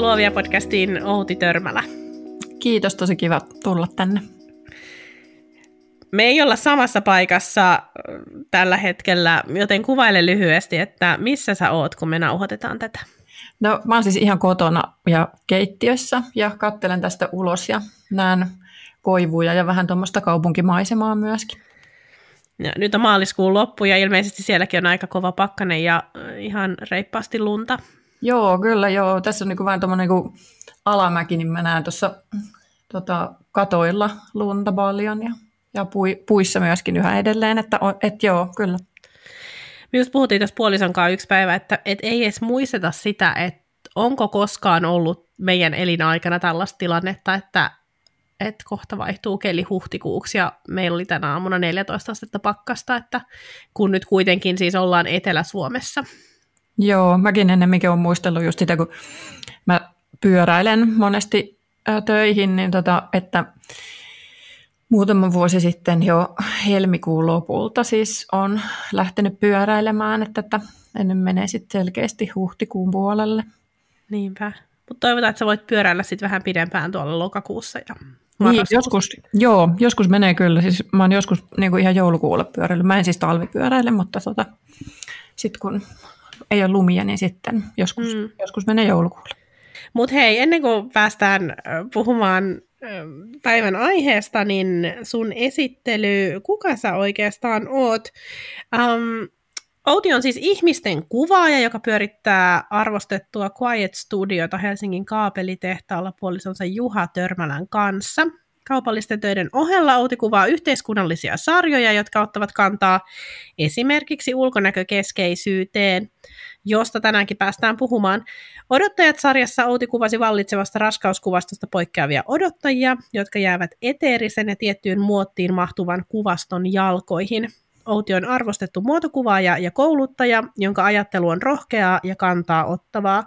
Tervetuloa Luovia podcastiin Outi Törmälä. Kiitos, tosi kiva tulla tänne. Me ei olla samassa paikassa tällä hetkellä, joten kuvaile lyhyesti, että missä sä oot, kun me nauhoitetaan tätä. No mä oon siis ihan kotona ja keittiössä ja kattelen tästä ulos ja näen koivuja ja vähän tuommoista kaupunkimaisemaa myöskin. Ja nyt on maaliskuun loppu ja ilmeisesti sielläkin on aika kova pakkanen ja ihan reippaasti lunta. Joo, kyllä joo. Tässä on niin vähän tuommoinen niin alamäki, niin mä näen tuossa tota, katoilla lunta paljon ja, ja pui, puissa myöskin yhä edelleen, että et joo, kyllä. Me just puhuttiin tässä puolison kanssa yksi päivä, että et ei edes muisteta sitä, että onko koskaan ollut meidän elinaikana tällaista tilannetta, että että kohta vaihtuu keli huhtikuuksi ja meillä oli tänä aamuna 14 astetta pakkasta, että kun nyt kuitenkin siis ollaan Etelä-Suomessa. Joo, mäkin ennemminkin olen muistellut just sitä, kun mä pyöräilen monesti töihin, niin tota, että muutama vuosi sitten jo helmikuun lopulta siis on lähtenyt pyöräilemään, että, että ennen menee sitten selkeästi huhtikuun puolelle. Niinpä. Mutta toivotaan, että sä voit pyöräillä sitten vähän pidempään tuolla lokakuussa ja niin, joskus, joo, joskus menee kyllä. Siis mä oon joskus niin kuin ihan joulukuulle pyöräillyt. Mä en siis talvipyöräile, mutta tota, sitten kun ei ole lumia, niin sitten joskus, mm. joskus menee joulukuulle. Mutta hei, ennen kuin päästään puhumaan päivän aiheesta, niin sun esittely, kuka sä oikeastaan oot? Um, Outi on siis ihmisten kuvaaja, joka pyörittää arvostettua Quiet Studiota Helsingin kaapelitehtaalla puolisonsa Juha Törmälän kanssa. Kaupallisten töiden ohella Outi kuvaa yhteiskunnallisia sarjoja, jotka ottavat kantaa esimerkiksi ulkonäkökeskeisyyteen, josta tänäänkin päästään puhumaan. Odottajat-sarjassa Outi kuvasi vallitsevasta raskauskuvastosta poikkeavia odottajia, jotka jäävät eteerisen ja tiettyyn muottiin mahtuvan kuvaston jalkoihin. Outi on arvostettu muotokuvaaja ja kouluttaja, jonka ajattelu on rohkeaa ja kantaa ottavaa.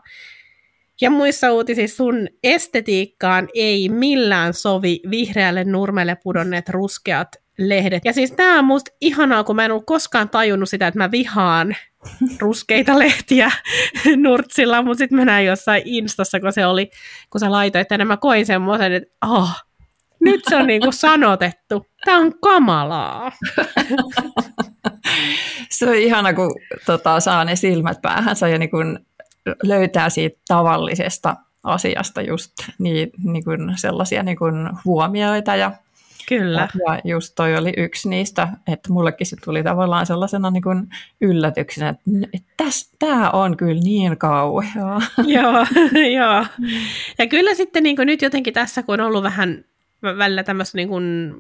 Ja muissa uutisissa sun estetiikkaan ei millään sovi vihreälle nurmelle pudonneet ruskeat lehdet. Ja siis tää on musta ihanaa, kun mä en ollut koskaan tajunnut sitä, että mä vihaan ruskeita lehtiä nurtsilla, mutta sitten mä näin jossain instassa, kun se oli, kun sä laitoit tänne, mä koin semmoisen, että oh, nyt se on niinku sanotettu. Tämä on kamalaa. se on ihana, kun tota, saa ne silmät päähänsä ja niinku löytää siitä tavallisesta asiasta just niin, niin kuin sellaisia niin kuin huomioita ja Kyllä. Ja just toi oli yksi niistä, että mullekin se tuli tavallaan sellaisena niin kuin yllätyksenä, että tämä on kyllä niin kauheaa. joo, joo. Ja kyllä sitten niin kuin nyt jotenkin tässä, kun on ollut vähän välillä tämmöistä niin kuin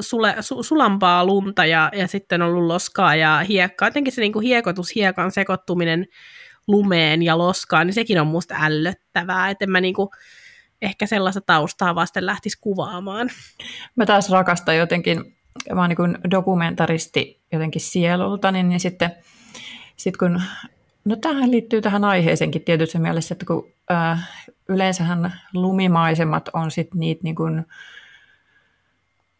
sule, su, sulampaa lunta ja, ja sitten on ollut loskaa ja hiekkaa. Jotenkin se niin kuin hiekotus, hiekan sekoittuminen lumeen ja loskaan, niin sekin on musta ällöttävää. Että mä niin kuin, ehkä sellaista taustaa vasten lähtisi kuvaamaan. Mä taas rakastan jotenkin, mä oon niin dokumentaristi jotenkin sielulta, niin, niin sitten sit kun, no tähän liittyy tähän aiheeseenkin tietyssä mielessä, että kun äh, yleensähän lumimaisemat on sitten niitä niin kuin,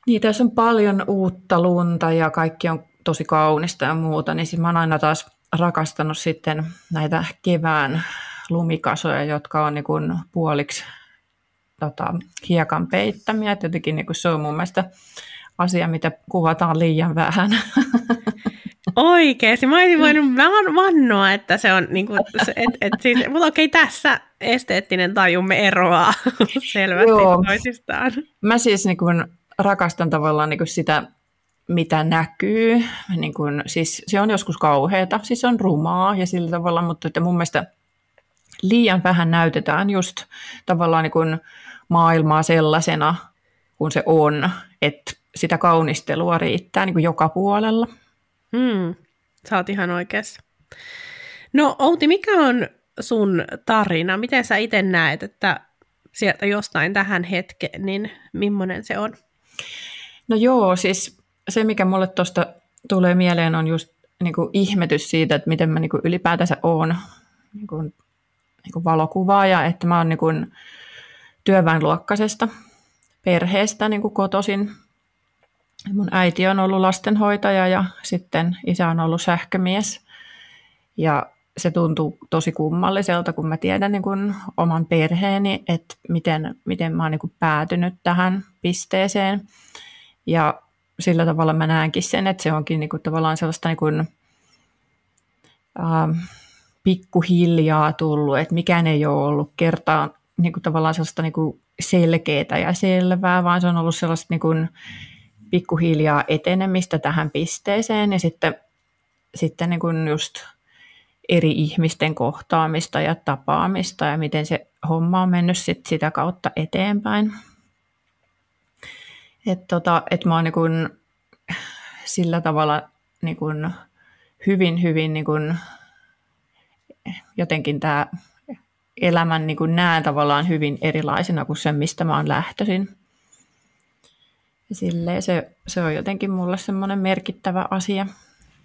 niitä, jos on paljon uutta lunta ja kaikki on tosi kaunista ja muuta, niin sitten mä oon aina taas rakastanut sitten näitä kevään lumikasoja, jotka on niin kuin puoliksi tota, hiekan peittämiä. Et jotenkin niin kuin se on mun mielestä asia, mitä kuvataan liian vähän. Oikeesti, mä olisin voinut vannoa, että se on, niin kuin, et, et, siis, mutta okei, tässä esteettinen tajumme eroaa selvästi Joo. toisistaan. Mä siis niin kuin, rakastan tavallaan niin kuin sitä, mitä näkyy. Niin kuin, siis se on joskus kauheata, siis on rumaa ja sillä tavalla, mutta että mun mielestä liian vähän näytetään just tavallaan niin kuin maailmaa sellaisena kuin se on, että sitä kaunistelua riittää niin kuin joka puolella. Hmm, sä oot ihan oikeassa. No Outi, mikä on sun tarina? Miten sä itse näet, että sieltä jostain tähän hetkeen, niin millainen se on? No joo, siis se mikä mulle tuosta tulee mieleen on just niin kuin ihmetys siitä, että miten mä niin kuin ylipäätänsä oon niin kuin, niin kuin valokuvaaja, että mä oon niin kuin työväenluokkaisesta perheestä niin kuin kotoisin. Mun äiti on ollut lastenhoitaja ja sitten isä on ollut sähkömies. Ja se tuntuu tosi kummalliselta, kun mä tiedän niin kuin oman perheeni, että miten, miten mä oon niin kuin päätynyt tähän pisteeseen. Ja sillä tavalla mä näenkin sen, että se onkin niin kuin tavallaan sellaista niin kuin, äh, pikkuhiljaa tullut, että mikään ei ole ollut kertaan niin kuin tavallaan sellaista niin kuin selkeää ja selvää, vaan se on ollut sellaista niin kuin pikkuhiljaa etenemistä tähän pisteeseen ja sitten, sitten niin kuin just eri ihmisten kohtaamista ja tapaamista ja miten se homma on mennyt sit sitä kautta eteenpäin. Että tota, et mä oon niin kun sillä tavalla niin kun hyvin, hyvin niin kun jotenkin tämä elämän niin kun näen tavallaan hyvin erilaisena kuin sen, mistä mä oon lähtöisin. Silleen se, se on jotenkin mulle semmoinen merkittävä asia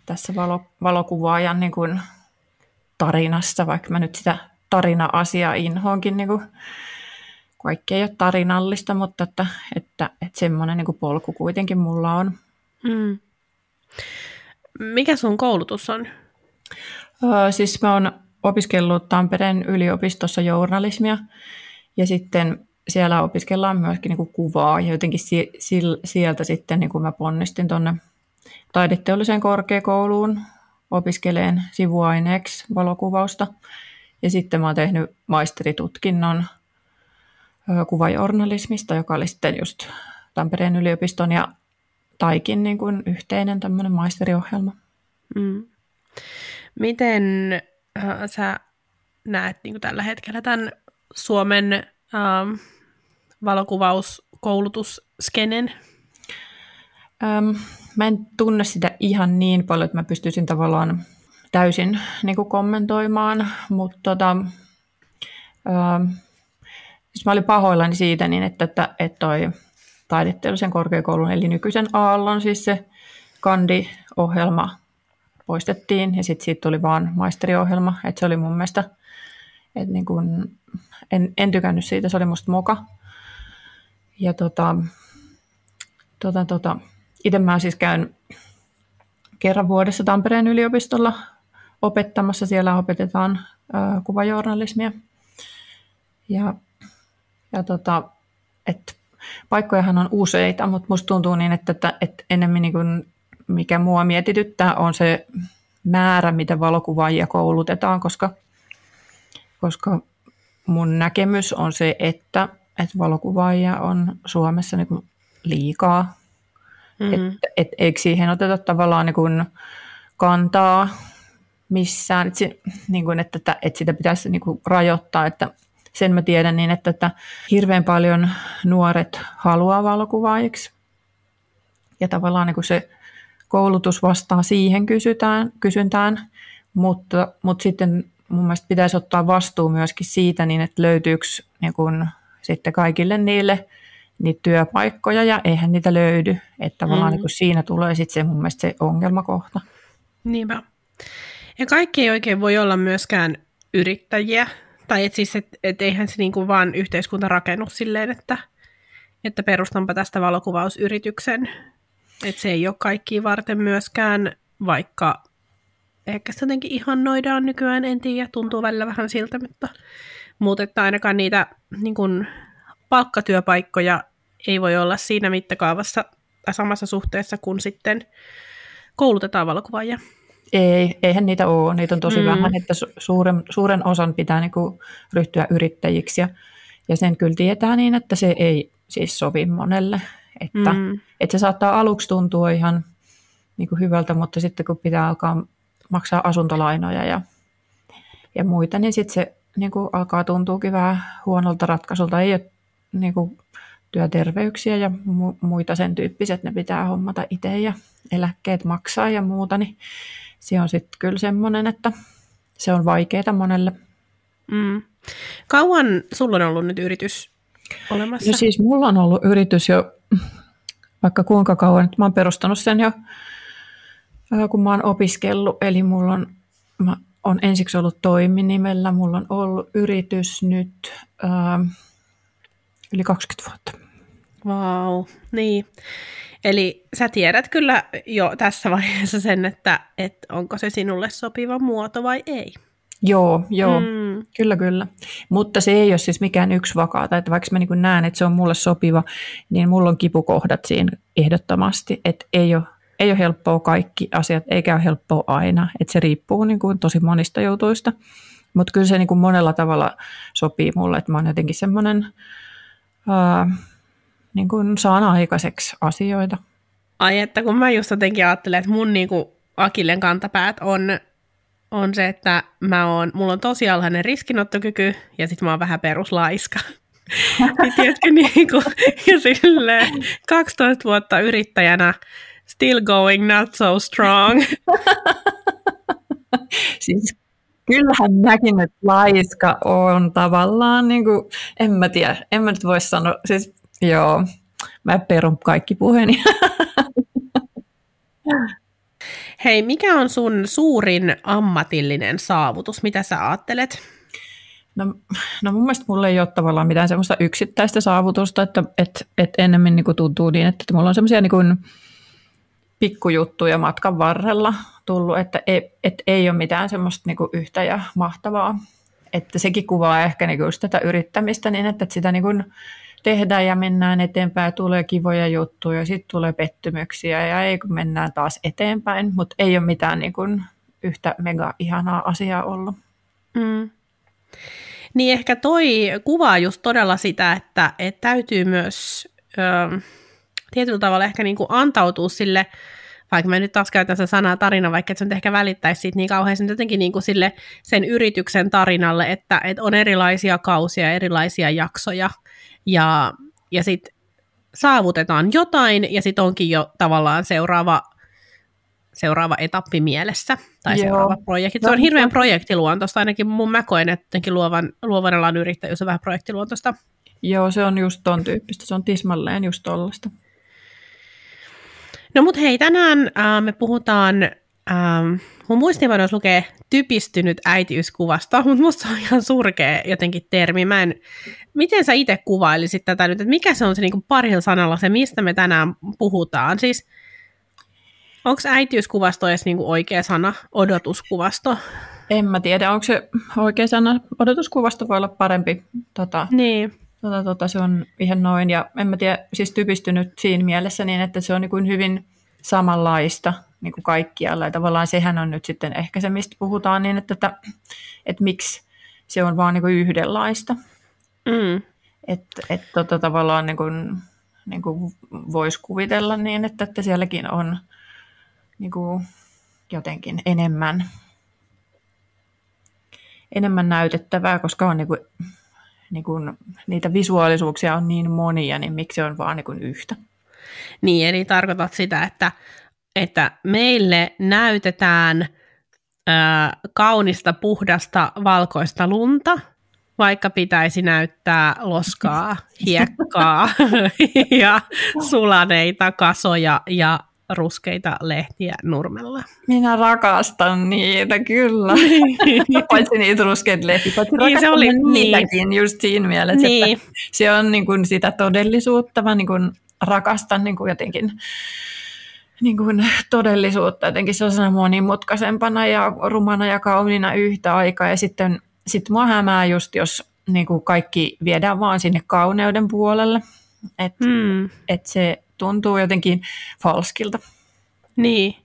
tässä valo, valokuvaajan niin kun tarinassa, vaikka mä nyt sitä tarina-asiaa inhoonkin, niin kuin, kaikki ei ole tarinallista, mutta että, että, että semmoinen niin polku kuitenkin mulla on. Mm. Mikä sun koulutus on? Öö, siis mä oon opiskellut Tampereen yliopistossa journalismia ja sitten siellä opiskellaan myöskin niin kuin kuvaa ja jotenkin si- si- sieltä sitten niin kuin mä ponnistin tuonne taideteolliseen korkeakouluun opiskeleen sivuaineeksi valokuvausta. Ja sitten mä oon tehnyt maisteritutkinnon kuvajournalismista, joka oli sitten just Tampereen yliopiston ja Taikin niin kuin yhteinen tämmöinen maisteriohjelma. Mm. Miten äh, sä näet niin kuin tällä hetkellä tämän Suomen ähm, valokuvauskoulutusskenen? Ähm, mä en tunne sitä ihan niin paljon, että mä pystyisin tavallaan täysin niin kuin kommentoimaan, mutta tota, ähm, siis mä olin pahoillani siitä, niin että, että, että toi taideteollisen korkeakoulun, eli nykyisen Aallon, siis se kandi-ohjelma poistettiin, ja sitten siitä tuli vaan maisteriohjelma, että se oli mun mielestä, että niin kun, en, en tykännyt siitä, se oli musta moka. Ja tota, tota, tota, itse mä siis käyn kerran vuodessa Tampereen yliopistolla opettamassa. Siellä opetetaan ö, kuvajournalismia. Ja, ja tota, et, paikkojahan on useita, mutta musta tuntuu niin, että, että, että enemmän niin kuin mikä mua mietityttää on se määrä, mitä valokuvaajia koulutetaan, koska, koska mun näkemys on se, että, että valokuvaajia on Suomessa niin kuin liikaa Mm. Että et, eikö siihen oteta tavallaan niin kuin kantaa missään, se, niin kuin, että, että, että sitä pitäisi niin kuin rajoittaa, että sen mä tiedän niin, että, että hirveän paljon nuoret haluaa valokuvaajiksi ja tavallaan niin kuin se koulutus vastaa siihen kysytään, kysyntään, mutta, mutta sitten mun mielestä pitäisi ottaa vastuu myöskin siitä, niin että löytyykö niin kuin sitten kaikille niille niitä työpaikkoja ja eihän niitä löydy. Että tavallaan mm. niin siinä tulee sitten se mun mielestä se ongelmakohta. Niinpä. Ja kaikki ei oikein voi olla myöskään yrittäjiä. Tai et siis, et, et eihän se niinku vaan yhteiskunta rakennu silleen, että, että perustanpa tästä valokuvausyrityksen. Että se ei ole kaikki varten myöskään, vaikka ehkä se jotenkin ihannoidaan nykyään, en tiedä, tuntuu välillä vähän siltä, mutta, mutta että ainakaan niitä niin kun, palkkatyöpaikkoja ei voi olla siinä mittakaavassa samassa suhteessa kuin sitten koulutetaan valokuvaajia. Ei, eihän niitä ole. Niitä on tosi mm. vähän, että suuren, suuren osan pitää niin kuin ryhtyä yrittäjiksi. Ja, ja sen kyllä tietää niin, että se ei siis sovi monelle. Että, mm. että se saattaa aluksi tuntua ihan niin kuin hyvältä, mutta sitten kun pitää alkaa maksaa asuntolainoja ja, ja muita, niin sitten se niin kuin alkaa tuntua vähän huonolta ratkaisulta. Ei ole niin kuin työterveyksiä ja mu- muita sen tyyppiset, ne pitää hommata itse ja eläkkeet maksaa ja muuta, niin se on sitten kyllä semmoinen, että se on vaikeaa monelle. Mm. Kauan sulla on ollut nyt yritys olemassa? No siis mulla on ollut yritys jo vaikka kuinka kauan, että mä oon perustanut sen jo kun mä oon opiskellut, eli mulla on, mä on ensiksi ollut toiminimellä, mulla on ollut yritys nyt ää, yli 20 vuotta. Vau, wow, niin. Eli sä tiedät kyllä jo tässä vaiheessa sen, että, että onko se sinulle sopiva muoto vai ei. Joo, joo. Mm. Kyllä, kyllä. Mutta se ei ole siis mikään yksi vakaata, että vaikka mä niin näen, että se on mulle sopiva, niin mulla on kipukohdat siinä ehdottomasti, että ei ole, ei ole helppoa kaikki asiat, eikä ole helppoa aina, että se riippuu niin kuin tosi monista jutuista. Mutta kyllä se niin kuin monella tavalla sopii mulle, että mä oon jotenkin semmoinen, niin kuin saan aikaiseksi asioita. Ai että kun mä just jotenkin ajattelen, että mun niin kuin akillen kantapäät on on se, että mä oon, mulla on tosi alhainen riskinottokyky ja sitten mä oon vähän peruslaiska. niin tiedätkö, niin kuin, ja sille 12 vuotta yrittäjänä, still going, not so strong. siis kyllähän mäkin nyt laiska on tavallaan, niin kuin, en mä tiedä, en mä nyt voi sanoa, siis joo, mä perun kaikki puheeni. Hei, mikä on sun suurin ammatillinen saavutus? Mitä sä ajattelet? No, no mun mielestä mulla ei ole tavallaan mitään semmoista yksittäistä saavutusta, että et, et ennemmin niin tuntuu niin, että mulla on semmoisia niin pikkujuttuja matkan varrella tullut, että ei, et ei ole mitään semmoista niin yhtä ja mahtavaa. Että sekin kuvaa ehkä niin just tätä yrittämistä niin, että sitä niin kuin tehdään ja mennään eteenpäin, tulee kivoja juttuja, sitten tulee pettymyksiä ja ei kun mennään taas eteenpäin, mutta ei ole mitään niin kuin yhtä mega ihanaa asiaa ollut. Mm. Niin ehkä toi kuvaa just todella sitä, että, että täytyy myös ö, tietyllä tavalla ehkä niin kuin antautua sille, vaikka mä nyt taas käytän sitä sanaa tarina, vaikka se nyt ehkä välittäisi siitä niin kauhean sen jotenkin niin kuin sille, sen yrityksen tarinalle, että, että on erilaisia kausia, erilaisia jaksoja, ja, ja sitten saavutetaan jotain, ja sitten onkin jo tavallaan seuraava, seuraava etappi mielessä, tai Joo. seuraava projekti. Se on no, hirveän projektiluontoista, ainakin mun mä koen, että luovan, luovan alan yrittäjyys on vähän projektiluontoista. Joo, se on just ton tyyppistä, se on tismalleen just tollasta. No mut hei, tänään äh, me puhutaan Ähm, mun muistiinpanoissa lukee typistynyt äitiyskuvasta, mutta musta on ihan surkea jotenkin termi. Mä en, miten sä itse kuvailisit tätä nyt, että mikä se on se niin parilla sanalla se, mistä me tänään puhutaan? Siis, onko äitiyskuvasto edes niin oikea sana, odotuskuvasto? En mä tiedä, onko se oikea sana. Odotuskuvasto voi olla parempi. Tota, niin. Tota, tota, se on ihan noin. Ja en mä tiedä, siis typistynyt siinä mielessä niin, että se on niin hyvin samanlaista niin kuin kaikkialla. Ja tavallaan sehän on nyt sitten ehkä se, mistä puhutaan, niin että, että, että miksi se on vaan niin kuin yhdenlaista. Mm. Että et, tota, tavallaan niin kuin, niin kuin voisi kuvitella niin, että, että sielläkin on niin kuin jotenkin enemmän, enemmän näytettävää, koska on niin kuin, niin kuin, niitä visuaalisuuksia on niin monia, niin miksi se on vaan niin kuin yhtä. Niin, eli tarkoitat sitä, että että meille näytetään ää, kaunista, puhdasta, valkoista lunta, vaikka pitäisi näyttää loskaa, hiekkaa ja sulaneita kasoja ja ruskeita lehtiä nurmella. Minä rakastan niitä, kyllä. Paitsi niitä ruskeita lehtiä, paitsi niin, se oli, niitäkin niin. just siinä mielessä, niin. että se on niin kuin sitä todellisuutta, mä niin kuin rakastan niin kuin jotenkin niin kuin todellisuutta jotenkin sellaisena monimutkaisempana ja rumana ja kauniina yhtä aikaa. Ja sitten sit mua hämää just, jos niin kuin kaikki viedään vaan sinne kauneuden puolelle. Että hmm. et se tuntuu jotenkin falskilta. Niin.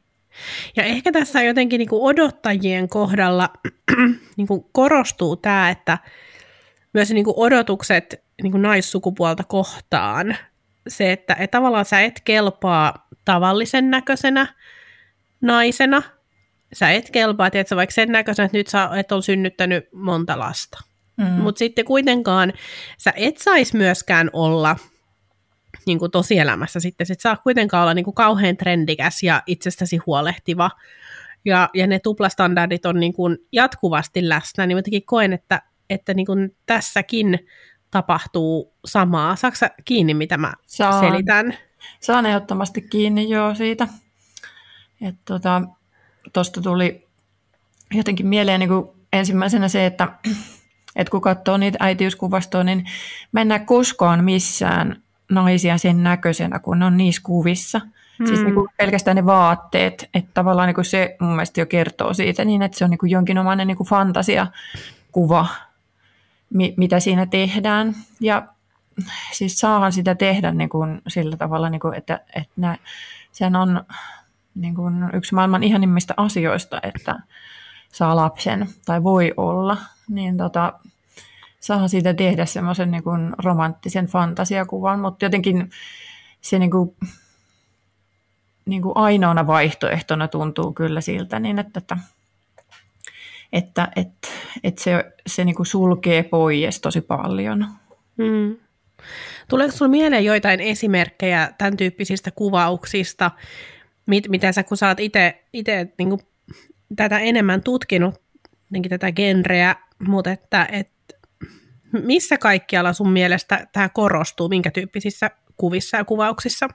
Ja ehkä tässä jotenkin niin kuin odottajien kohdalla niin kuin korostuu tämä, että myös niin kuin odotukset niin kuin naissukupuolta kohtaan, se, että et tavallaan sä et kelpaa tavallisen näköisenä naisena. Sä et kelpaa, että vaikka sen näköisenä, että nyt sä et ole synnyttänyt monta lasta. Mm. Mutta sitten kuitenkaan sä et saisi myöskään olla niin kuin tosielämässä sitten. Sit saa kuitenkaan olla niin kuin kauhean trendikäs ja itsestäsi huolehtiva. Ja, ja ne tuplastandardit on niin kuin jatkuvasti läsnä, niin jotenkin koen, että, että niin kuin tässäkin tapahtuu samaa. Saatko kiinni, mitä mä Saan. selitän? Saan ehdottomasti kiinni jo siitä. Tuosta tota, tuli jotenkin mieleen niin kuin ensimmäisenä se, että, että kun katsoo niitä äitiyskuvastoja, niin mä en näe koskaan missään naisia sen näköisenä, kun on niissä kuvissa. Mm. Siis niin kuin pelkästään ne vaatteet, että tavallaan niin kuin se mun mielestä jo kertoo siitä niin, että se on niin kuin jonkinomainen niin kuin fantasiakuva, mi- mitä siinä tehdään. Ja siis saahan sitä tehdä niin kuin sillä tavalla, niin kuin, että, että nä, sehän on niin kuin yksi maailman ihanimmista asioista, että saa lapsen tai voi olla, niin tota, saa siitä tehdä semmoisen niin kuin romanttisen fantasiakuvan, mutta jotenkin se niin kuin, niin kuin ainoana vaihtoehtona tuntuu kyllä siltä, niin että, että, että, että, että se, se niin kuin sulkee pois tosi paljon. Mm. Tuleeko sinulle mieleen joitain esimerkkejä tämän tyyppisistä kuvauksista, mit, mitä sä, kun sä oot itse niin tätä enemmän tutkinut, tätä genreä, mutta että, että missä kaikkialla sun mielestä tämä korostuu, minkä tyyppisissä kuvissa ja kuvauksissa?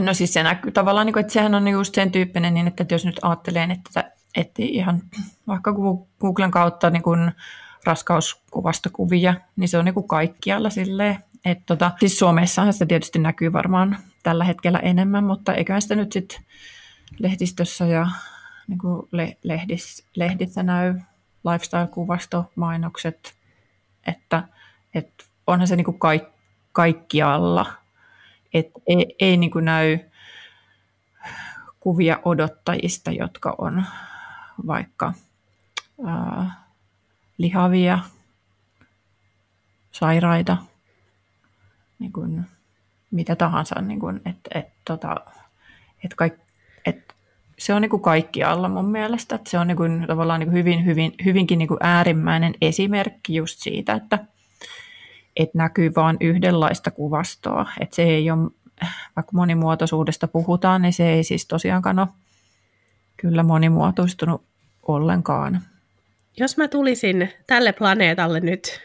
No siis se näkyy tavallaan, niin että sehän on just sen tyyppinen, niin että jos nyt ajattelee, että, että ihan vaikka Googlen kautta niin kuin raskauskuvastokuvia, niin se on niin kuin kaikkialla silleen. Että tota, siis Suomessahan se tietysti näkyy varmaan tällä hetkellä enemmän, mutta eiköhän sitä nyt sitten lehdistössä ja niin kuin le- lehdis, lehdissä näy lifestyle-kuvasto, mainokset, että, että onhan se niin kuin kaik, kaikkialla. Et ei, ei niin kuin näy kuvia odottajista, jotka on vaikka ää, lihavia, sairaita, niin kuin mitä tahansa. Niin kuin, et, et, tota, et kaik, et se on niin kuin kaikkialla mun mielestä. Että se on niin kuin, tavallaan niin kuin hyvin, hyvin, hyvinkin niin kuin äärimmäinen esimerkki just siitä, että et näkyy vain yhdenlaista kuvastoa. Että se ei ole, vaikka monimuotoisuudesta puhutaan, niin se ei siis tosiaankaan ole kyllä monimuotoistunut ollenkaan. Jos mä tulisin tälle planeetalle nyt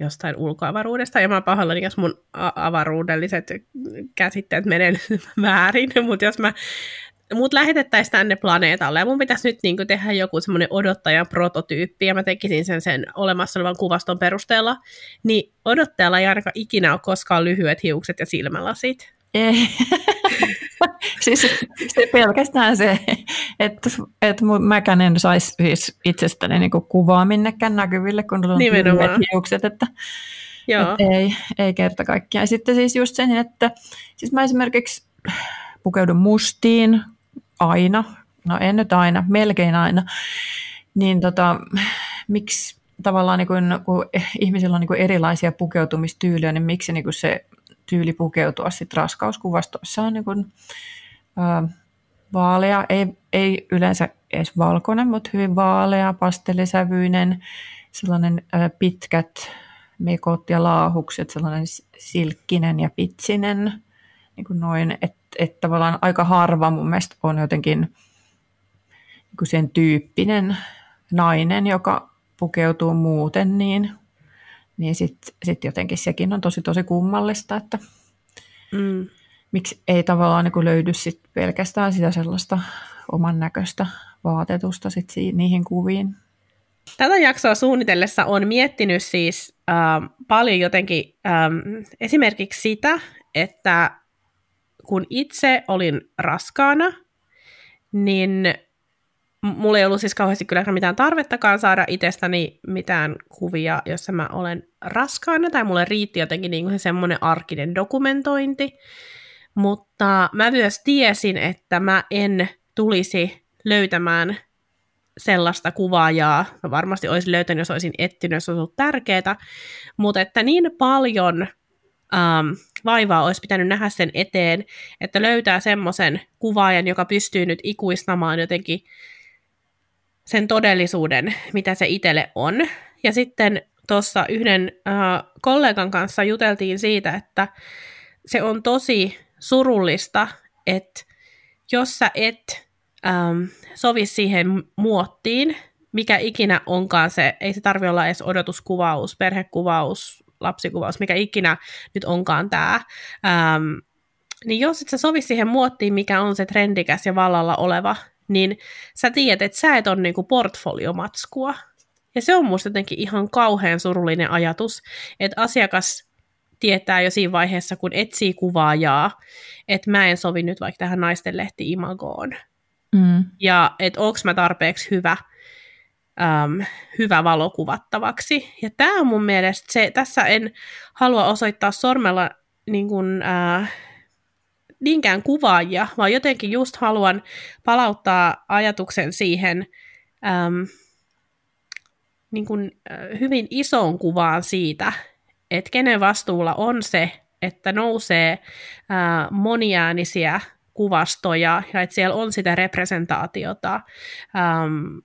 jostain ulkoavaruudesta, ja mä oon pahoillani, jos mun avaruudelliset käsitteet menee väärin, mutta jos mä mut lähetettäisiin tänne planeetalle, ja mun pitäisi nyt niin tehdä joku semmoinen odottajan prototyyppi, ja mä tekisin sen sen olemassa olevan kuvaston perusteella, niin odottajalla ei ainakaan ikinä ole koskaan lyhyet hiukset ja silmälasit. Ei. siis se pelkästään se, että, että mäkään en saisi siis itsestäni niin kuvaa minnekään näkyville, kun on hiukset, että, Joo. että ei, ei kerta kaikkiaan. Ja sitten siis just sen, että siis mä esimerkiksi pukeudun mustiin aina, no en nyt aina, melkein aina, niin tota, miksi tavallaan niin kun, kun ihmisillä on niin erilaisia pukeutumistyyliä, niin miksi niin se tyyli pukeutua sitten raskauskuvastoissa on niin kun, ää, vaalea, ei, ei yleensä edes valkoinen, mutta hyvin vaalea, pastellisävyinen, sellainen ää, pitkät mekot ja laahukset, sellainen silkkinen ja pitsinen, niin kuin noin, että et tavallaan aika harva mun mielestä on jotenkin niin kuin sen tyyppinen nainen, joka pukeutuu muuten niin, niin sitten sit jotenkin sekin on tosi tosi kummallista, että mm. miksi ei tavallaan niin löydy sit pelkästään sitä sellaista oman näköistä vaatetusta sit niihin kuviin. Tätä jaksoa suunnitellessa on miettinyt siis äh, paljon jotenkin äh, esimerkiksi sitä, että kun itse olin raskaana, niin mulla ei ollut siis kauheasti kyllä mitään tarvettakaan saada itsestäni mitään kuvia, jossa mä olen raskaana, tai mulle riitti jotenkin niin kuin semmoinen arkinen dokumentointi. Mutta mä myös tiesin, että mä en tulisi löytämään sellaista kuvaajaa, mä varmasti olisin löytänyt, jos olisin etsinyt, jos olisi ollut tärkeää, mutta että niin paljon um, vaivaa olisi pitänyt nähdä sen eteen, että löytää semmoisen kuvaajan, joka pystyy nyt ikuistamaan jotenkin sen todellisuuden, mitä se itselle on. Ja sitten tuossa yhden uh, kollegan kanssa juteltiin siitä, että se on tosi surullista, että jos sä et um, sovi siihen muottiin, mikä ikinä onkaan se, ei se tarvi olla edes odotuskuvaus, perhekuvaus, lapsikuvaus, mikä ikinä nyt onkaan tämä, ähm, niin jos et sä sovi siihen muottiin, mikä on se trendikäs ja vallalla oleva, niin sä tiedät, että sä et ole niinku portfoliomatskua. Ja se on musta jotenkin ihan kauhean surullinen ajatus, että asiakas tietää jo siinä vaiheessa, kun etsii kuvaajaa, että mä en sovi nyt vaikka tähän naistenlehti-imagoon. Mm. Ja että onko mä tarpeeksi hyvä, äm, hyvä valokuvattavaksi. Ja tämä on mun mielestä se, tässä en halua osoittaa sormella niin kun, äh, niinkään kuvaajia, vaan jotenkin just haluan palauttaa ajatuksen siihen äm, niin kun, äh, hyvin isoon kuvaan siitä, että kenen vastuulla on se, että nousee ää, moniäänisiä kuvastoja ja että siellä on sitä representaatiota. Ähm,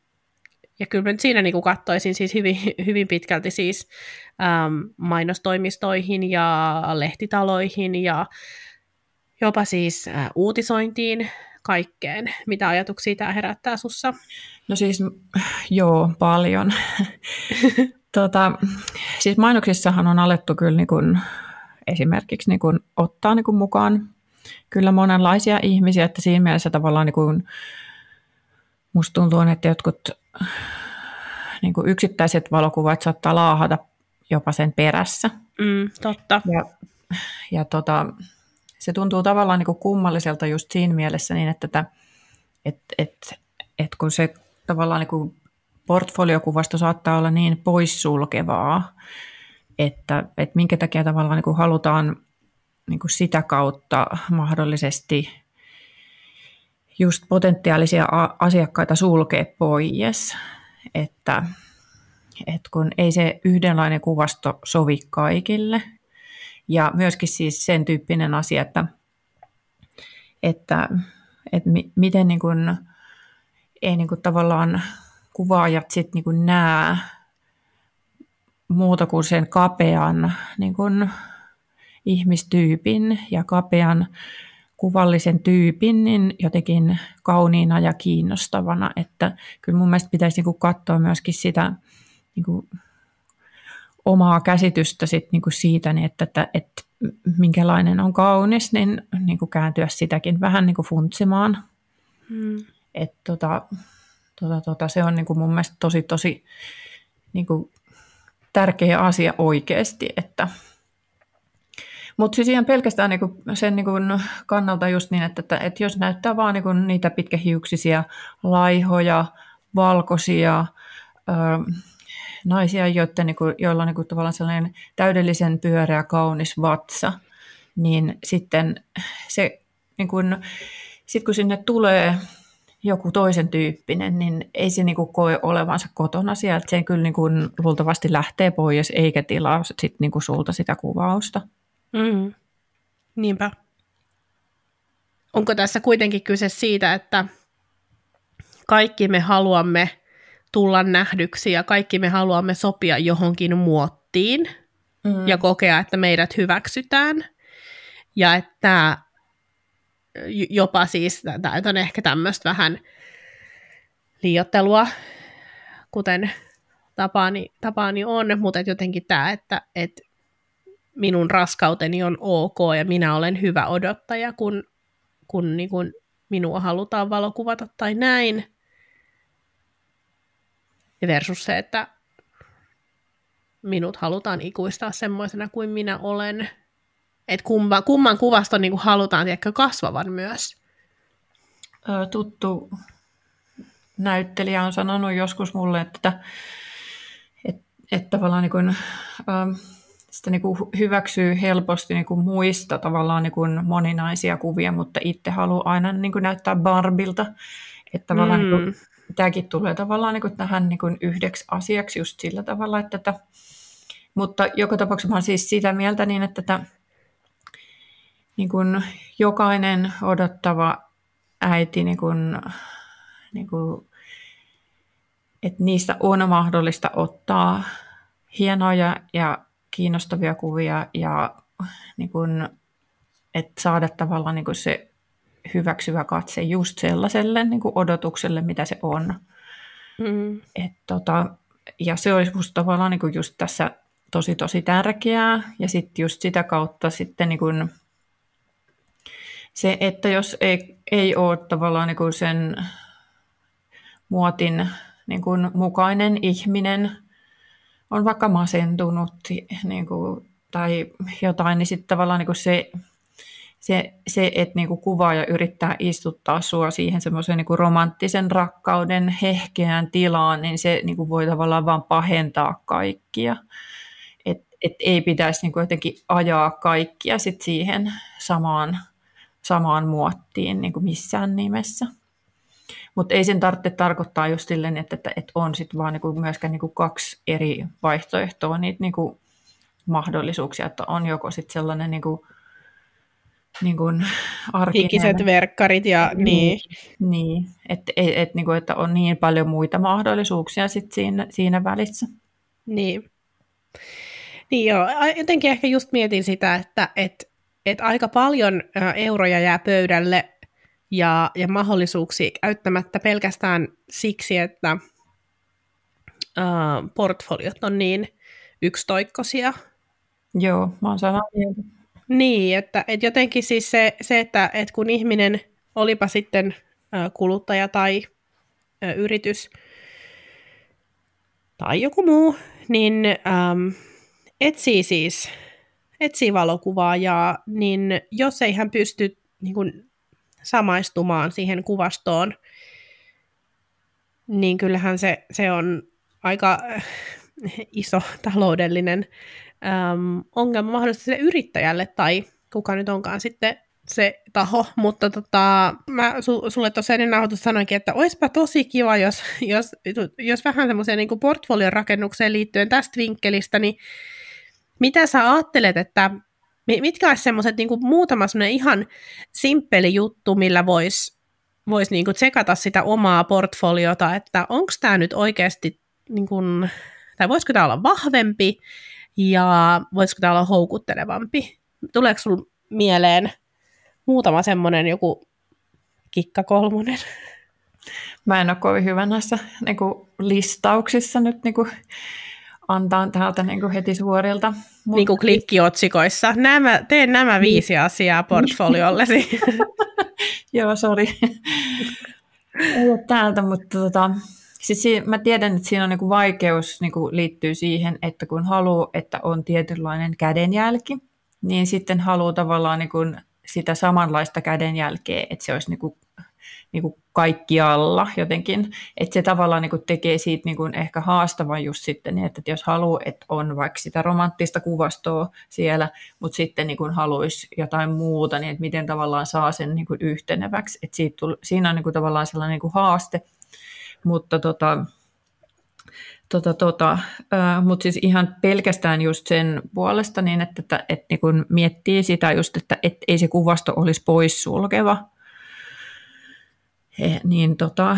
ja kyllä nyt siinä niin katsoisin siis hyvin, hyvin pitkälti siis ähm, mainostoimistoihin ja lehtitaloihin ja jopa siis äh, uutisointiin, kaikkeen. Mitä ajatuksia tämä herättää sussa? No siis joo, paljon. tota, siis mainoksissahan on alettu kyllä niin kuin, esimerkiksi niin kuin, ottaa niin kuin mukaan kyllä monenlaisia ihmisiä, että siinä mielessä tavallaan niin kuin, musta tuntuu, että jotkut niin kuin yksittäiset valokuvat saattaa laahata jopa sen perässä. Mm, totta. Ja, ja tota, se tuntuu tavallaan niin kuin kummalliselta just siinä mielessä, niin että, että et, et, et kun se tavallaan niin kuin portfoliokuvasto saattaa olla niin poissulkevaa, että, että minkä takia tavallaan niin kuin halutaan niin kuin sitä kautta mahdollisesti just potentiaalisia asiakkaita sulkea pois, että, että kun ei se yhdenlainen kuvasto sovi kaikille. Ja myöskin siis sen tyyppinen asia, että, että, että miten niin kuin, ei niin kuin tavallaan kuvaajat sit niin kuin näe muuta kuin sen kapean niin kuin ihmistyypin ja kapean kuvallisen tyypin niin jotenkin kauniina ja kiinnostavana, että kyllä mun mielestä pitäisi niin kuin katsoa myöskin sitä niin kuin omaa käsitystä sit niin kuin siitä, niin että, että, että minkälainen on kaunis, niin, niin kuin kääntyä sitäkin vähän niin kuin funtsimaan. Hmm. Et tota, tota, tota, se on niin kuin mun mielestä tosi, tosi niin kuin tärkeä asia oikeasti, että mutta siis ihan pelkästään niinku sen niinku kannalta just niin, että, että, että jos näyttää vaan niinku niitä pitkähiuksisia, laihoja, valkoisia, ö, naisia, joiden, niinku, joilla on niinku tavallaan sellainen täydellisen pyöreä, kaunis vatsa, niin sitten se, niinku, sit kun sinne tulee joku toisen tyyppinen, niin ei se niinku koe olevansa kotona sieltä. Se kyllä niinku luultavasti lähtee pois eikä tilaa sit niinku sulta sitä kuvausta. Mm. Niinpä. Onko tässä kuitenkin kyse siitä, että kaikki me haluamme tulla nähdyksi ja kaikki me haluamme sopia johonkin muottiin mm. ja kokea, että meidät hyväksytään. Ja että jopa siis, tämä on ehkä tämmöistä vähän liiottelua, kuten tapaani, tapaani on, mutta jotenkin tämä, että et minun raskauteni on ok ja minä olen hyvä odottaja, kun, kun niin kuin minua halutaan valokuvata tai näin. Versus se, että minut halutaan ikuistaa semmoisena kuin minä olen. Että kumman, kumman kuvasta niin kuin halutaan tiedätkö, kasvavan myös. Tuttu näyttelijä on sanonut joskus mulle, että, että, että tavallaan niin kuin, ähm, sitä niin kuin hyväksyy helposti niin kuin muista tavallaan niin kuin moninaisia kuvia, mutta itse haluaa aina niin kuin näyttää Barbilta. Että tavallaan mm. niin kuin, tämäkin tulee tavallaan niin kuin tähän niin kuin yhdeksi asiaksi just sillä tavalla, että tätä, mutta joka tapauksessa mä siis sitä mieltä niin, että tätä, niin kuin jokainen odottava äiti, niin kuin, niin kuin, että niistä on mahdollista ottaa hienoja ja kiinnostavia kuvia ja niin kuin, että saada tavallaan niin kuin se hyväksyvä katse just sellaiselle niin kuin odotukselle, mitä se on. Mm. Et tota, ja se olisi musta tavallaan niin kuin just tässä tosi tosi tärkeää. Ja sitten just sitä kautta sitten niin kuin se, että jos ei, ei ole tavallaan niin kuin sen muotin niin kuin mukainen ihminen, on vaikka masentunut niin kuin tai jotain, niin sitten tavallaan niin kuin se, se, se, että niin kuin kuvaaja yrittää istuttaa sua siihen semmoisen niin romanttisen rakkauden hehkeään tilaan, niin se niin kuin voi tavallaan vaan pahentaa kaikkia. Et, et ei pitäisi niin kuin jotenkin ajaa kaikkia sit siihen samaan, samaan muottiin niin kuin missään nimessä. Mutta ei sen tarvitse tarkoittaa just silleen, että, että, että on sit vaan niinku myöskään niinku kaksi eri vaihtoehtoa, niitä niinku mahdollisuuksia, että on joko sit sellainen niinku, niinku arkinen... Hikiset verkkarit ja niin. Niin, niin että et, et, niinku, että on niin paljon muita mahdollisuuksia sit siinä, siinä välissä. Niin. Niin joo, jotenkin ehkä just mietin sitä, että et, et aika paljon euroja jää pöydälle ja, ja mahdollisuuksia käyttämättä pelkästään siksi, että uh, portfoliot on niin yksitoikkoisia. Joo, mä oon samaa mieltä. Niin, että, että jotenkin siis se, se että, että kun ihminen, olipa sitten kuluttaja tai yritys tai joku muu, niin um, etsii siis etsii valokuvaajaa, niin jos ei hän pysty niin kuin, samaistumaan siihen kuvastoon, niin kyllähän se, se on aika äh, iso taloudellinen äm, ongelma mahdollisesti sille yrittäjälle tai kuka nyt onkaan sitten se taho, mutta tota, mä su, sulle tuossa ennen nauhoitusta sanoinkin, että olisipa tosi kiva, jos, jos, jos vähän semmoiseen niin portfolion rakennukseen liittyen tästä vinkkelistä, niin mitä sä ajattelet, että Mitkä olisi semmoiset niin muutama semmoinen ihan simppeli juttu, millä voisi vois niin tsekata sitä omaa portfoliota, että onko tämä nyt oikeasti, niin kuin, tai voisiko tämä olla vahvempi ja voisiko tämä olla houkuttelevampi? Tuleeko sinulla mieleen muutama semmoinen joku kikka kolmonen? Mä en ole kovin hyvä näissä niin kuin, listauksissa nyt niin kuin, antaa täältä niin kuin heti suorilta. Mutta... Niin kuin klikkiotsikoissa. Nämä, teen nämä niin. viisi asiaa portfoliollesi. Joo, sori. Ei ole täältä, mutta tota, siis siinä, mä tiedän, että siinä on niin kuin vaikeus niin kuin liittyy siihen, että kun haluaa, että on tietynlainen kädenjälki, niin sitten haluaa tavallaan niin kuin sitä samanlaista kädenjälkeä, että se olisi niin kuin niin kuin kaikkialla jotenkin. Että se tavallaan niin kuin tekee siitä niin kuin ehkä haastavan just sitten, niin että jos haluaa, että on vaikka sitä romanttista kuvastoa siellä, mutta sitten niin kuin haluaisi jotain muuta, niin että miten tavallaan saa sen niin kuin yhteneväksi. Että siitä siinä on niin kuin tavallaan sellainen niin kuin haaste, mutta tota, Tota, tota, äh, Mutta siis ihan pelkästään just sen puolesta, niin että, että, että niin kun miettii sitä just, että et ei se kuvasto olisi poissulkeva, he, niin, tota,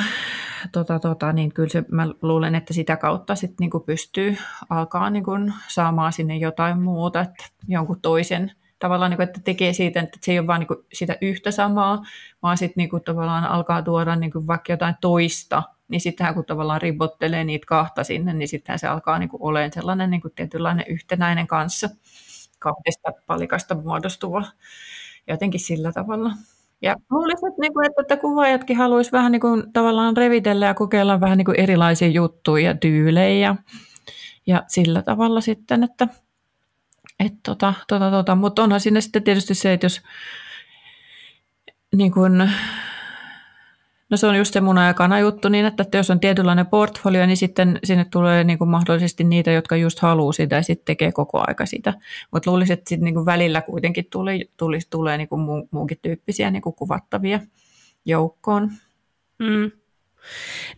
tota, tota, niin kyllä se, mä luulen, että sitä kautta sit niinku pystyy alkaa niinku saamaan sinne jotain muuta, että jonkun toisen tavallaan, niinku, että tekee siitä, että se ei ole vain niinku sitä yhtä samaa, vaan sitten niinku, tavallaan alkaa tuoda niinku vaikka jotain toista, niin sittenhän kun tavallaan ribottelee niitä kahta sinne, niin sittenhän se alkaa niinku olemaan sellainen niinku tietynlainen yhtenäinen kanssa kahdesta palikasta muodostuva jotenkin sillä tavalla. Ja luulisin, että, niin kuin, että, kuvaajatkin haluaisivat vähän niin kuin, tavallaan revitellä ja kokeilla vähän niin kuin erilaisia juttuja ja tyylejä. Ja, sillä tavalla sitten, että et, tota, tota, tota. mutta onhan siinä sitten tietysti se, että jos niin kuin, No se on just se muna ja kana juttu, niin että, että jos on tietynlainen portfolio, niin sitten sinne tulee niin kuin mahdollisesti niitä, jotka just haluaa sitä ja sitten tekee koko aika sitä. Mutta luulisin, että sitten niin kuin välillä kuitenkin tuli, tuli, tulee niin kuin muu, muunkin tyyppisiä niin kuin kuvattavia joukkoon. Mm.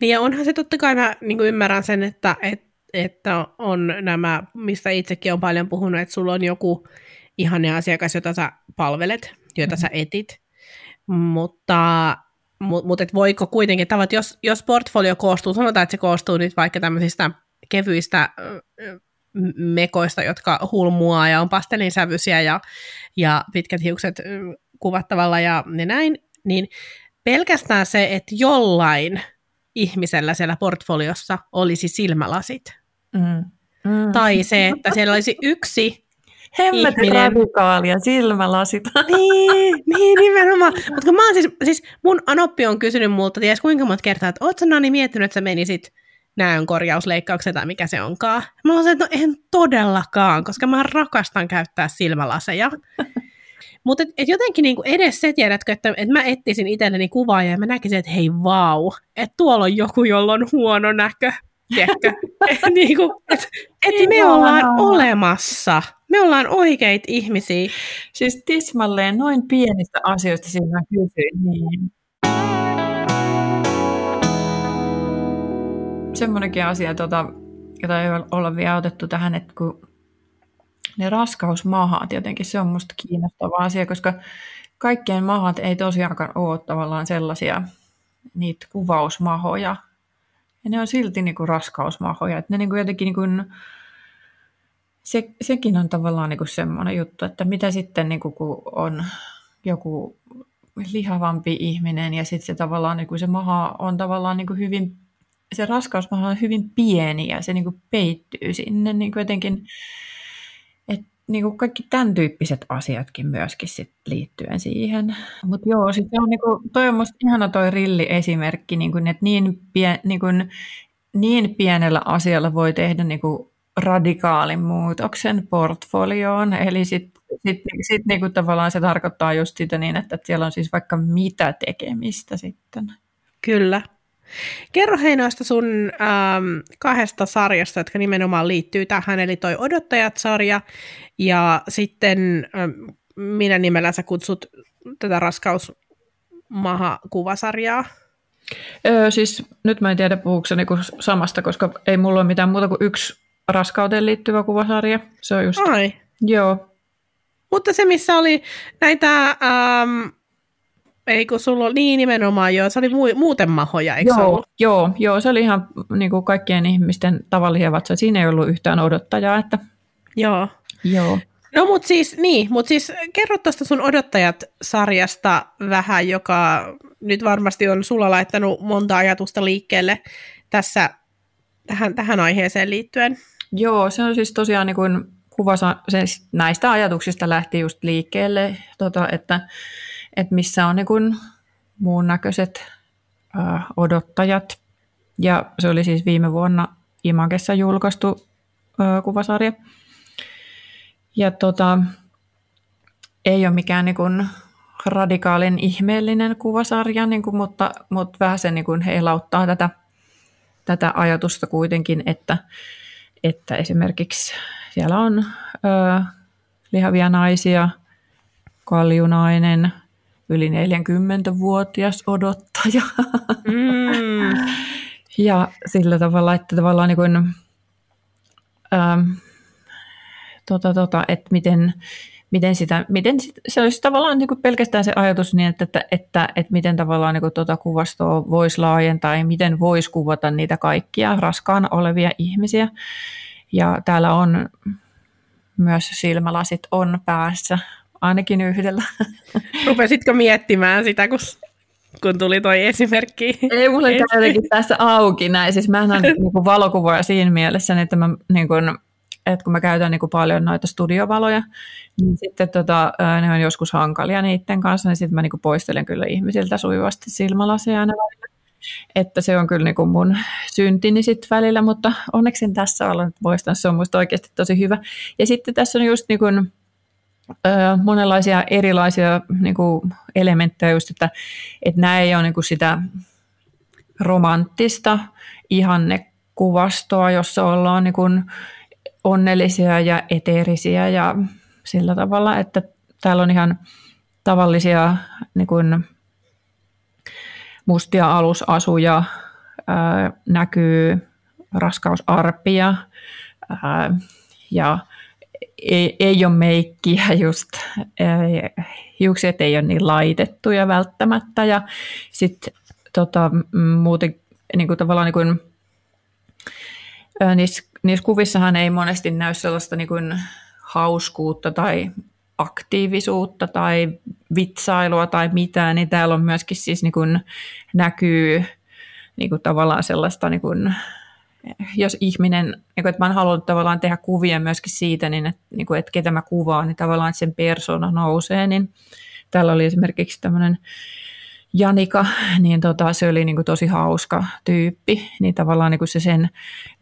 Niin ja onhan se totta kai, mä niin kuin ymmärrän sen, että, että, että on nämä, mistä itsekin on paljon puhunut, että sulla on joku ihanne asiakas, jota sä palvelet, jota mm-hmm. sä etit, mutta mutta mut et voiko kuitenkin, tavat, jos, jos portfolio koostuu, sanotaan, että se koostuu nyt vaikka tämmöisistä kevyistä mekoista, jotka hulmua ja on pastelinsävyisiä ja, ja pitkät hiukset kuvattavalla ja ne näin, niin pelkästään se, että jollain ihmisellä siellä portfoliossa olisi silmälasit. Mm. Mm. Tai se, että siellä olisi yksi Hemmetin radikaalia, silmälasit. Niin, niin nimenomaan. Mutta mä oon siis, siis mun anoppi on kysynyt multa, ties kuinka monta kertaa, että oot sä Nani miettinyt, että sä menisit näön korjausleikkauksen tai mikä se onkaan. Mä oon että no en todellakaan, koska mä rakastan käyttää silmälaseja. Mutta et, et jotenkin niinku edes se, tiedätkö, että et mä etsisin itselleni kuvaa ja mä näkisin, että hei vau, että tuolla on joku, jolla on huono näkö. Tiedätkö? et, niinku, et, et me ollaan olemassa. Me ollaan oikeita ihmisiä. Siis tismalleen noin pienistä asioista siinä kysyin. Niin. Semmoinenkin asia, tota, jota ei olla vielä otettu tähän, että kun ne raskausmahat jotenkin, se on musta kiinnostava asia, koska kaikkien mahat ei tosiaankaan ole tavallaan sellaisia niitä kuvausmahoja. Ja ne on silti niinku raskausmahoja. Että ne niinku jotenkin niinku, se, sekin on tavallaan niinku semmoinen juttu, että mitä sitten niinku, kun on joku lihavampi ihminen ja sitten se tavallaan niinku se maha on tavallaan niinku hyvin, se raskausmaha on hyvin pieni ja se niinku peittyy sinne niinku jotenkin niin kuin kaikki tämän tyyppiset asiatkin myöskin sit liittyen siihen. Mutta joo, sit on, niin kuin, toi on musta ihana toi rilli-esimerkki, niin kuin, että niin, pien, niin, kuin, niin pienellä asialla voi tehdä niin kuin radikaalin muutoksen portfolioon. Eli sitten sit, sit, niin kuin tavallaan se tarkoittaa just sitä niin, että siellä on siis vaikka mitä tekemistä sitten. Kyllä. Kerro hei noista sun ähm, kahdesta sarjasta, jotka nimenomaan liittyy tähän, eli toi Odottajat-sarja ja sitten ähm, minä nimellä sä kutsut tätä raskausmaha-kuvasarjaa? Öö, siis nyt mä en tiedä puhuuko se niinku samasta, koska ei mulla ole mitään muuta kuin yksi raskauteen liittyvä kuvasarja. Se on just... Ai. Joo. Mutta se, missä oli näitä ähm, ei kun sulla oli niin nimenomaan, joo, se oli mu- muuten mahoja, eikö joo, ollut? Joo, joo, se oli ihan niin kuin kaikkien ihmisten tavallisia vatsoja. Siinä ei ollut yhtään odottajaa. Että... Joo. Joo. No mutta siis, niin, mut siis kerro tuosta sun Odottajat-sarjasta vähän, joka nyt varmasti on sulla laittanut monta ajatusta liikkeelle tässä tähän, tähän aiheeseen liittyen. Joo, se on siis tosiaan niin kuin kuvasa, siis näistä ajatuksista lähti just liikkeelle, tota, että että missä on niin muun näköiset odottajat. Ja se oli siis viime vuonna Imagessa julkaistu kuvasarja. Ja tota, ei ole mikään niin kuin radikaalin ihmeellinen kuvasarja, niin kuin, mutta, mutta vähän se niin kuin heilauttaa tätä, tätä ajatusta kuitenkin, että, että esimerkiksi siellä on ö, lihavia naisia, kaljunainen, yli 40-vuotias odottaja. Mm. ja sillä tavalla, että tavallaan niin kuin, ähm, tota, tota, että miten, miten, sitä, miten sit, se olisi tavallaan niin kuin pelkästään se ajatus niin, että, että, että, että miten tavallaan niin kuin tuota kuvastoa voisi laajentaa ja miten voisi kuvata niitä kaikkia raskaana olevia ihmisiä. Ja täällä on myös silmälasit on päässä ainakin yhdellä. Rupesitko miettimään sitä, kun, kun tuli toi esimerkki? Ei mulla käy jotenkin tässä auki näin. Siis mä on niin valokuvoja siinä mielessä, että, mä, niin kuin, että kun mä käytän niin kuin paljon noita studiovaloja, niin sitten tota, ne on joskus hankalia niiden kanssa, niin sitten mä niin kuin poistelen kyllä ihmisiltä sujuvasti silmälaseja aina että se on kyllä niin kuin mun syntini sitten välillä, mutta onneksi tässä nyt poistan, se on musta oikeasti tosi hyvä. Ja sitten tässä on just niin kuin, monenlaisia erilaisia niin kuin elementtejä, just, että, että nämä ei ole niin kuin sitä romanttista ihannekuvastoa, jossa ollaan niin kuin onnellisia ja eteerisiä ja sillä tavalla, että täällä on ihan tavallisia niin kuin mustia alusasuja, ää, näkyy raskausarpia ää, ja ei, ei ole meikkiä just, hiukset ei ole niin laitettuja välttämättä. Ja sitten tota, muuten niin kuin tavallaan niin kuin, niissä, niissä kuvissahan ei monesti näy sellaista niin kuin hauskuutta tai aktiivisuutta tai vitsailua tai mitään, niin täällä on myöskin siis niin kuin näkyy niin kuin tavallaan sellaista niin kuin jos ihminen, niin kuin, että mä oon halunnut tavallaan tehdä kuvia myöskin siitä, niin että, niin kuin, että ketä mä kuvaan, niin tavallaan sen persona nousee, niin täällä oli esimerkiksi tämmöinen Janika, niin tota, se oli niin kuin tosi hauska tyyppi. Niin tavallaan niin kuin se sen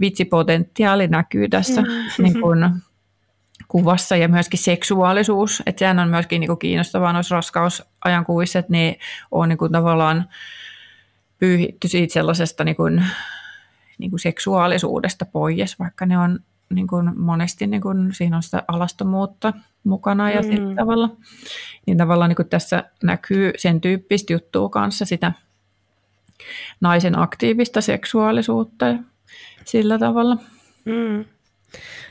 vitsipotentiaali näkyy tässä mm-hmm. niin kuin kuvassa ja myöskin seksuaalisuus. Että sehän on myöskin niin kuin kiinnostavaa noissa raskausajankuvissa, että ne on niin kuin tavallaan pyyhitty siitä sellaisesta niin kuin, niin kuin seksuaalisuudesta pois, vaikka ne on niin kuin monesti niin kuin, siinä on sitä alastomuutta mukana ja mm. tavalla, niin tavallaan niin kuin tässä näkyy sen tyyppistä juttua kanssa sitä naisen aktiivista seksuaalisuutta ja sillä tavalla. Mm.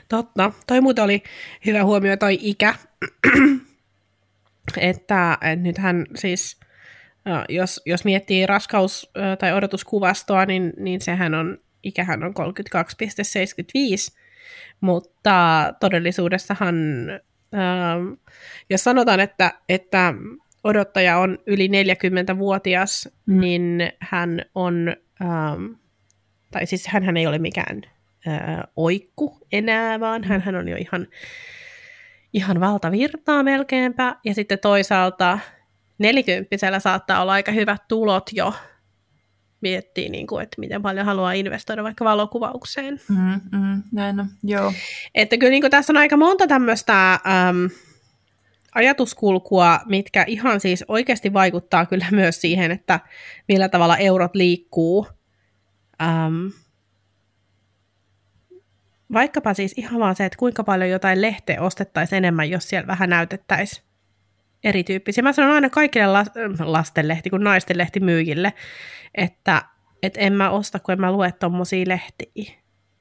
Totta. Toi muuten oli hyvä huomio toi ikä, että, että nythän siis, jos, jos miettii raskaus- tai odotuskuvastoa, niin, niin sehän on, ikähän on 32,75, mutta todellisuudessahan, ähm, jos sanotaan, että, että odottaja on yli 40-vuotias, mm. niin hän on, ähm, tai siis hän ei ole mikään äh, oikku enää, vaan mm. hän on jo ihan, ihan valtavirtaa melkeinpä. Ja sitten toisaalta nelikymppisellä saattaa olla aika hyvät tulot jo miettii, niin kuin, että miten paljon haluaa investoida vaikka valokuvaukseen. Mm, mm, näin on, joo. Että kyllä niin kuin tässä on aika monta tämmöistä äm, ajatuskulkua, mitkä ihan siis oikeasti vaikuttaa kyllä myös siihen, että millä tavalla eurot liikkuu. Äm, vaikkapa siis ihan vaan se, että kuinka paljon jotain lehteä ostettaisiin enemmän, jos siellä vähän näytettäisiin erityyppisiä. Mä sanon aina kaikille lastenlehti kuin naistenlehti myyjille, että et en mä osta, kun en mä lue tommosia lehtiä.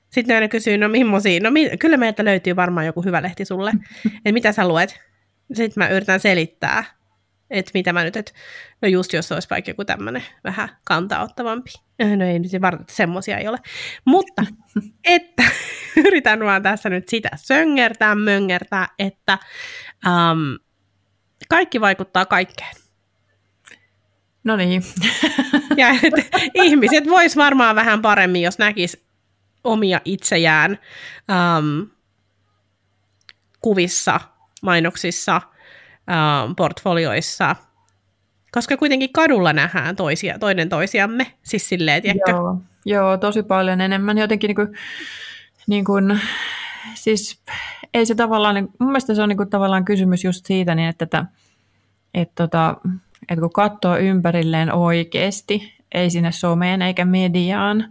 Sitten aina kysyy, no millaisia, no mi- kyllä meiltä löytyy varmaan joku hyvä lehti sulle, että mitä sä luet. Sitten mä yritän selittää, että mitä mä nyt, että no just jos olisi vaikka joku tämmöinen vähän kantaottavampi. No ei nyt varmaan, semmoisia ei ole. Mutta että yritän vaan tässä nyt sitä söngärtää, möngärtää, että um, kaikki vaikuttaa kaikkeen. No niin. ja et, ihmiset vois varmaan vähän paremmin, jos näkis omia itsejään um, kuvissa, mainoksissa, um, portfolioissa, koska kuitenkin kadulla nähdään toisia, toinen toisiamme, siis silleen, tiedätkö? Joo, joo, tosi paljon enemmän. Jotenkin niin kuin, niin kuin, siis ei se tavallaan, niin, mun mielestä se on niin kuin, tavallaan kysymys just siitä, niin että, että, että, tota, että kun katsoo ympärilleen oikeasti, ei sinne someen eikä mediaan,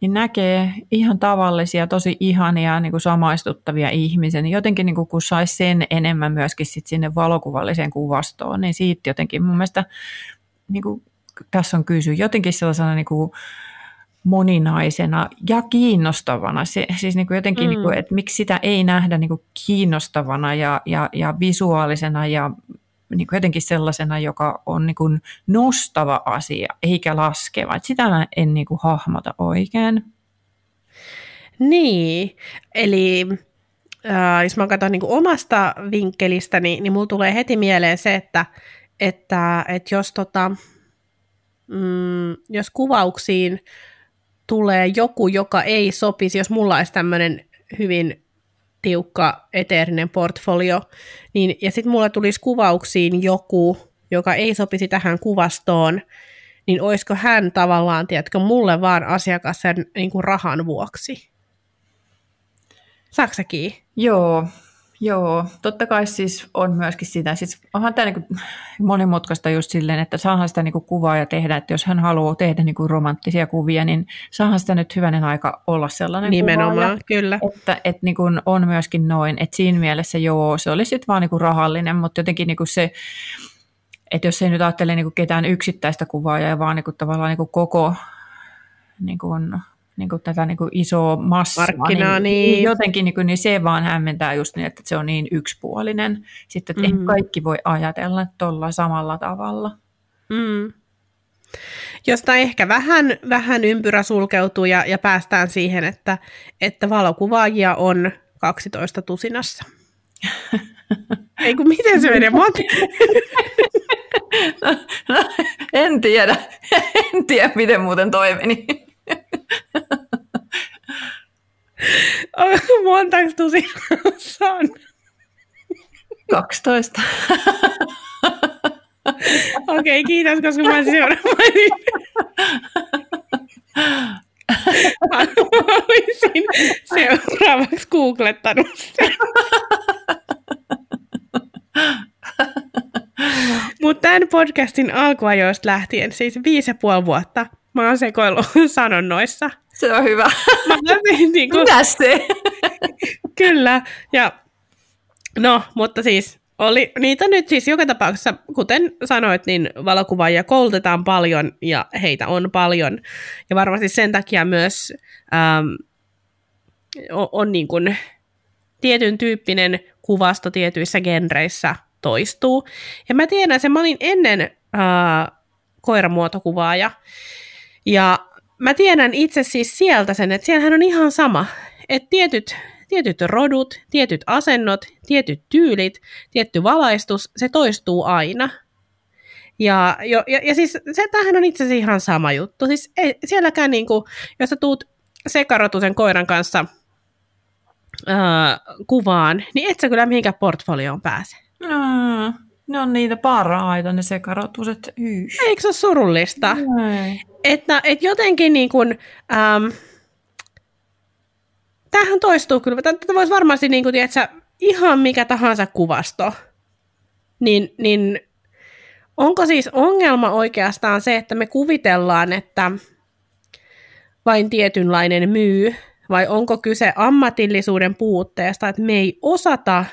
niin näkee ihan tavallisia, tosi ihania, niin kuin samaistuttavia ihmisiä, niin jotenkin niin kuin, kun saisi sen enemmän myöskin sit sinne valokuvalliseen kuvastoon, niin siitä jotenkin mun mielestä niin kuin, tässä on kysy jotenkin sellaisena niin kuin, moninaisena ja kiinnostavana. Se, siis niin kuin jotenkin, mm. niin kuin, että miksi sitä ei nähdä niin kuin kiinnostavana ja, ja, ja visuaalisena ja niin kuin jotenkin sellaisena, joka on niin kuin nostava asia eikä laskeva. Et sitä mä en niin kuin hahmota oikein. Niin, eli äh, jos mä katson niin kuin omasta vinkkelistä, niin, niin mulla tulee heti mieleen se, että, että, että jos, tota, mm, jos kuvauksiin tulee joku, joka ei sopisi, jos mulla olisi tämmöinen hyvin tiukka eteerinen portfolio, niin, ja sitten mulla tulisi kuvauksiin joku, joka ei sopisi tähän kuvastoon, niin olisiko hän tavallaan, tiedätkö, mulle vaan asiakas sen niin kuin rahan vuoksi? Saksakin? Joo, Joo, totta kai siis on myöskin sitä. Siis onhan tämä niinku monimutkaista just silleen, että saahan sitä niinku kuvaa ja tehdä, että jos hän haluaa tehdä niinku romanttisia kuvia, niin saahan sitä nyt hyvänen aika olla sellainen Nimenomaan, kuvaaja, kyllä. Että et niinku on myöskin noin, että siinä mielessä joo, se olisi sitten vaan niinku rahallinen, mutta jotenkin niinku se, että jos ei nyt ajattele niinku ketään yksittäistä kuvaajaa, vaan niinku tavallaan niinku koko niinku niin kuin tätä niin kuin isoa massaa, Markkinaa, niin, niin. jotenkin niin, kuin, niin se vaan hämmentää just niin, että se on niin yksipuolinen. Sitten, että mm. kaikki voi ajatella tuolla samalla tavalla. Mm. Josta ehkä vähän, vähän ympyrä sulkeutuu ja, ja päästään siihen, että, että valokuvaajia on 12 tusinassa. Ei kun miten se menee? No, no, en tiedä. En tiedä, miten muuten toi meni. Montako tusinaa on? 12. Okei, okay, kiitos, koska mä seuraavaksi. Mä olisin seuraavaksi googlettanut sen. Mutta tämän podcastin alkuajoista lähtien, siis viisi ja puoli vuotta, mä oon sekoillut sanonnoissa. Se on hyvä. Mä niin kuin, Mitä se? kyllä, ja no, mutta siis oli, niitä nyt siis joka tapauksessa, kuten sanoit, niin valokuvaajia koulutetaan paljon ja heitä on paljon. Ja varmasti sen takia myös ähm, on, on niin kuin tietyn tyyppinen kuvasto tietyissä genreissä toistuu. Ja mä tiedän sen, mä olin ennen äh, koiramuotokuvaaja. Ja mä tiedän itse siis sieltä sen, että siellähän on ihan sama. Että tietyt, tietyt rodut, tietyt asennot, tietyt tyylit, tietty valaistus, se toistuu aina. Ja, ja, ja, ja siis se tämähän on itse asiassa ihan sama juttu. Siis ei, sielläkään, niin kuin, jos sä tuut sekarotusen koiran kanssa ää, kuvaan, niin et sä kyllä mihinkään portfolioon pääse. No, ne on niitä parhaita, ne sekarotuset. Yys. Eikö se ole surullista? Ei. Että et jotenkin niin kuin, äm, tämähän toistuu kyllä. Tätä voisi varmasti niin kuin, tiedätkö, ihan mikä tahansa kuvasto. Niin, niin onko siis ongelma oikeastaan se, että me kuvitellaan, että vain tietynlainen myy, vai onko kyse ammatillisuuden puutteesta, että me ei osata,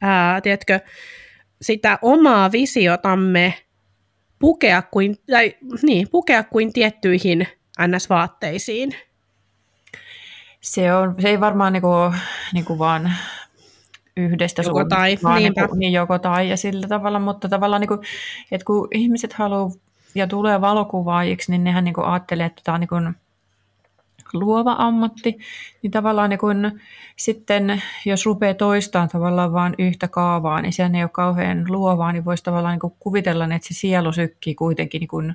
ää, tiedätkö, sitä omaa visiotamme pukea kuin, tai, niin, pukea kuin tiettyihin NS-vaatteisiin. Se, on, se ei varmaan niinku, niinku vaan yhdestä Joko suunnasta, tai, vaan niinpä. niinku, niin joko tai ja sillä tavalla, mutta tavallaan niinku, että kun ihmiset haluaa ja tulee valokuvaajiksi, niin nehän niinku ajattelee, että tämä on niinku luova ammatti, niin tavallaan niin kun, sitten jos rupeaa toistamaan tavallaan vain yhtä kaavaa, niin sehän ei ole kauhean luovaa, niin voisi tavallaan niin kuvitella, että se sielu sykkii kuitenkin, niin kun,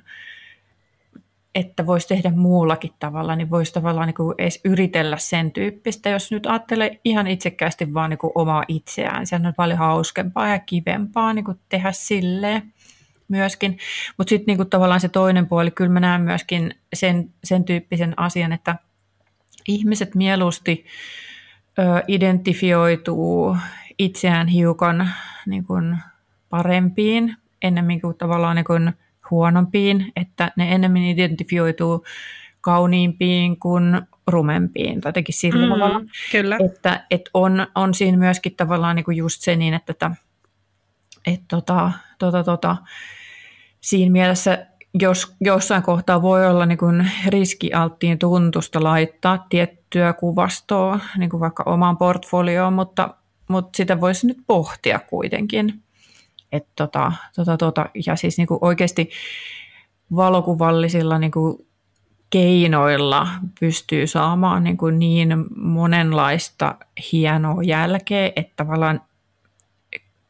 että voisi tehdä muullakin tavalla, niin voisi tavallaan niin edes yritellä sen tyyppistä, jos nyt ajattelee ihan itsekkäästi vaan niin kuin omaa itseään. Sehän on paljon hauskempaa ja kivempaa niin kuin tehdä silleen myöskin. Mutta sitten niinku tavallaan se toinen puoli, kyllä mä näen myöskin sen, sen tyyppisen asian, että ihmiset mieluusti ö, identifioituu itseään hiukan niin kuin parempiin ennemmin kuin tavallaan niin kuin huonompiin, että ne enemmän identifioituu kauniimpiin kuin rumempiin, tai jotenkin sillä Mm, tavalla. kyllä. Että et on, on siinä myöskin tavallaan niin kuin just se niin, että, että et tota, tota, tota, siinä mielessä, jos jossain kohtaa voi olla niin kuin riskialttiin tuntusta laittaa tiettyä kuvastoa niin kuin vaikka omaan portfolioon, mutta, mutta sitä voisi nyt pohtia kuitenkin. Et tota, tota, tota, ja siis niin kuin oikeasti valokuvallisilla niin kuin keinoilla pystyy saamaan niin, kuin niin monenlaista hienoa jälkeä, että tavallaan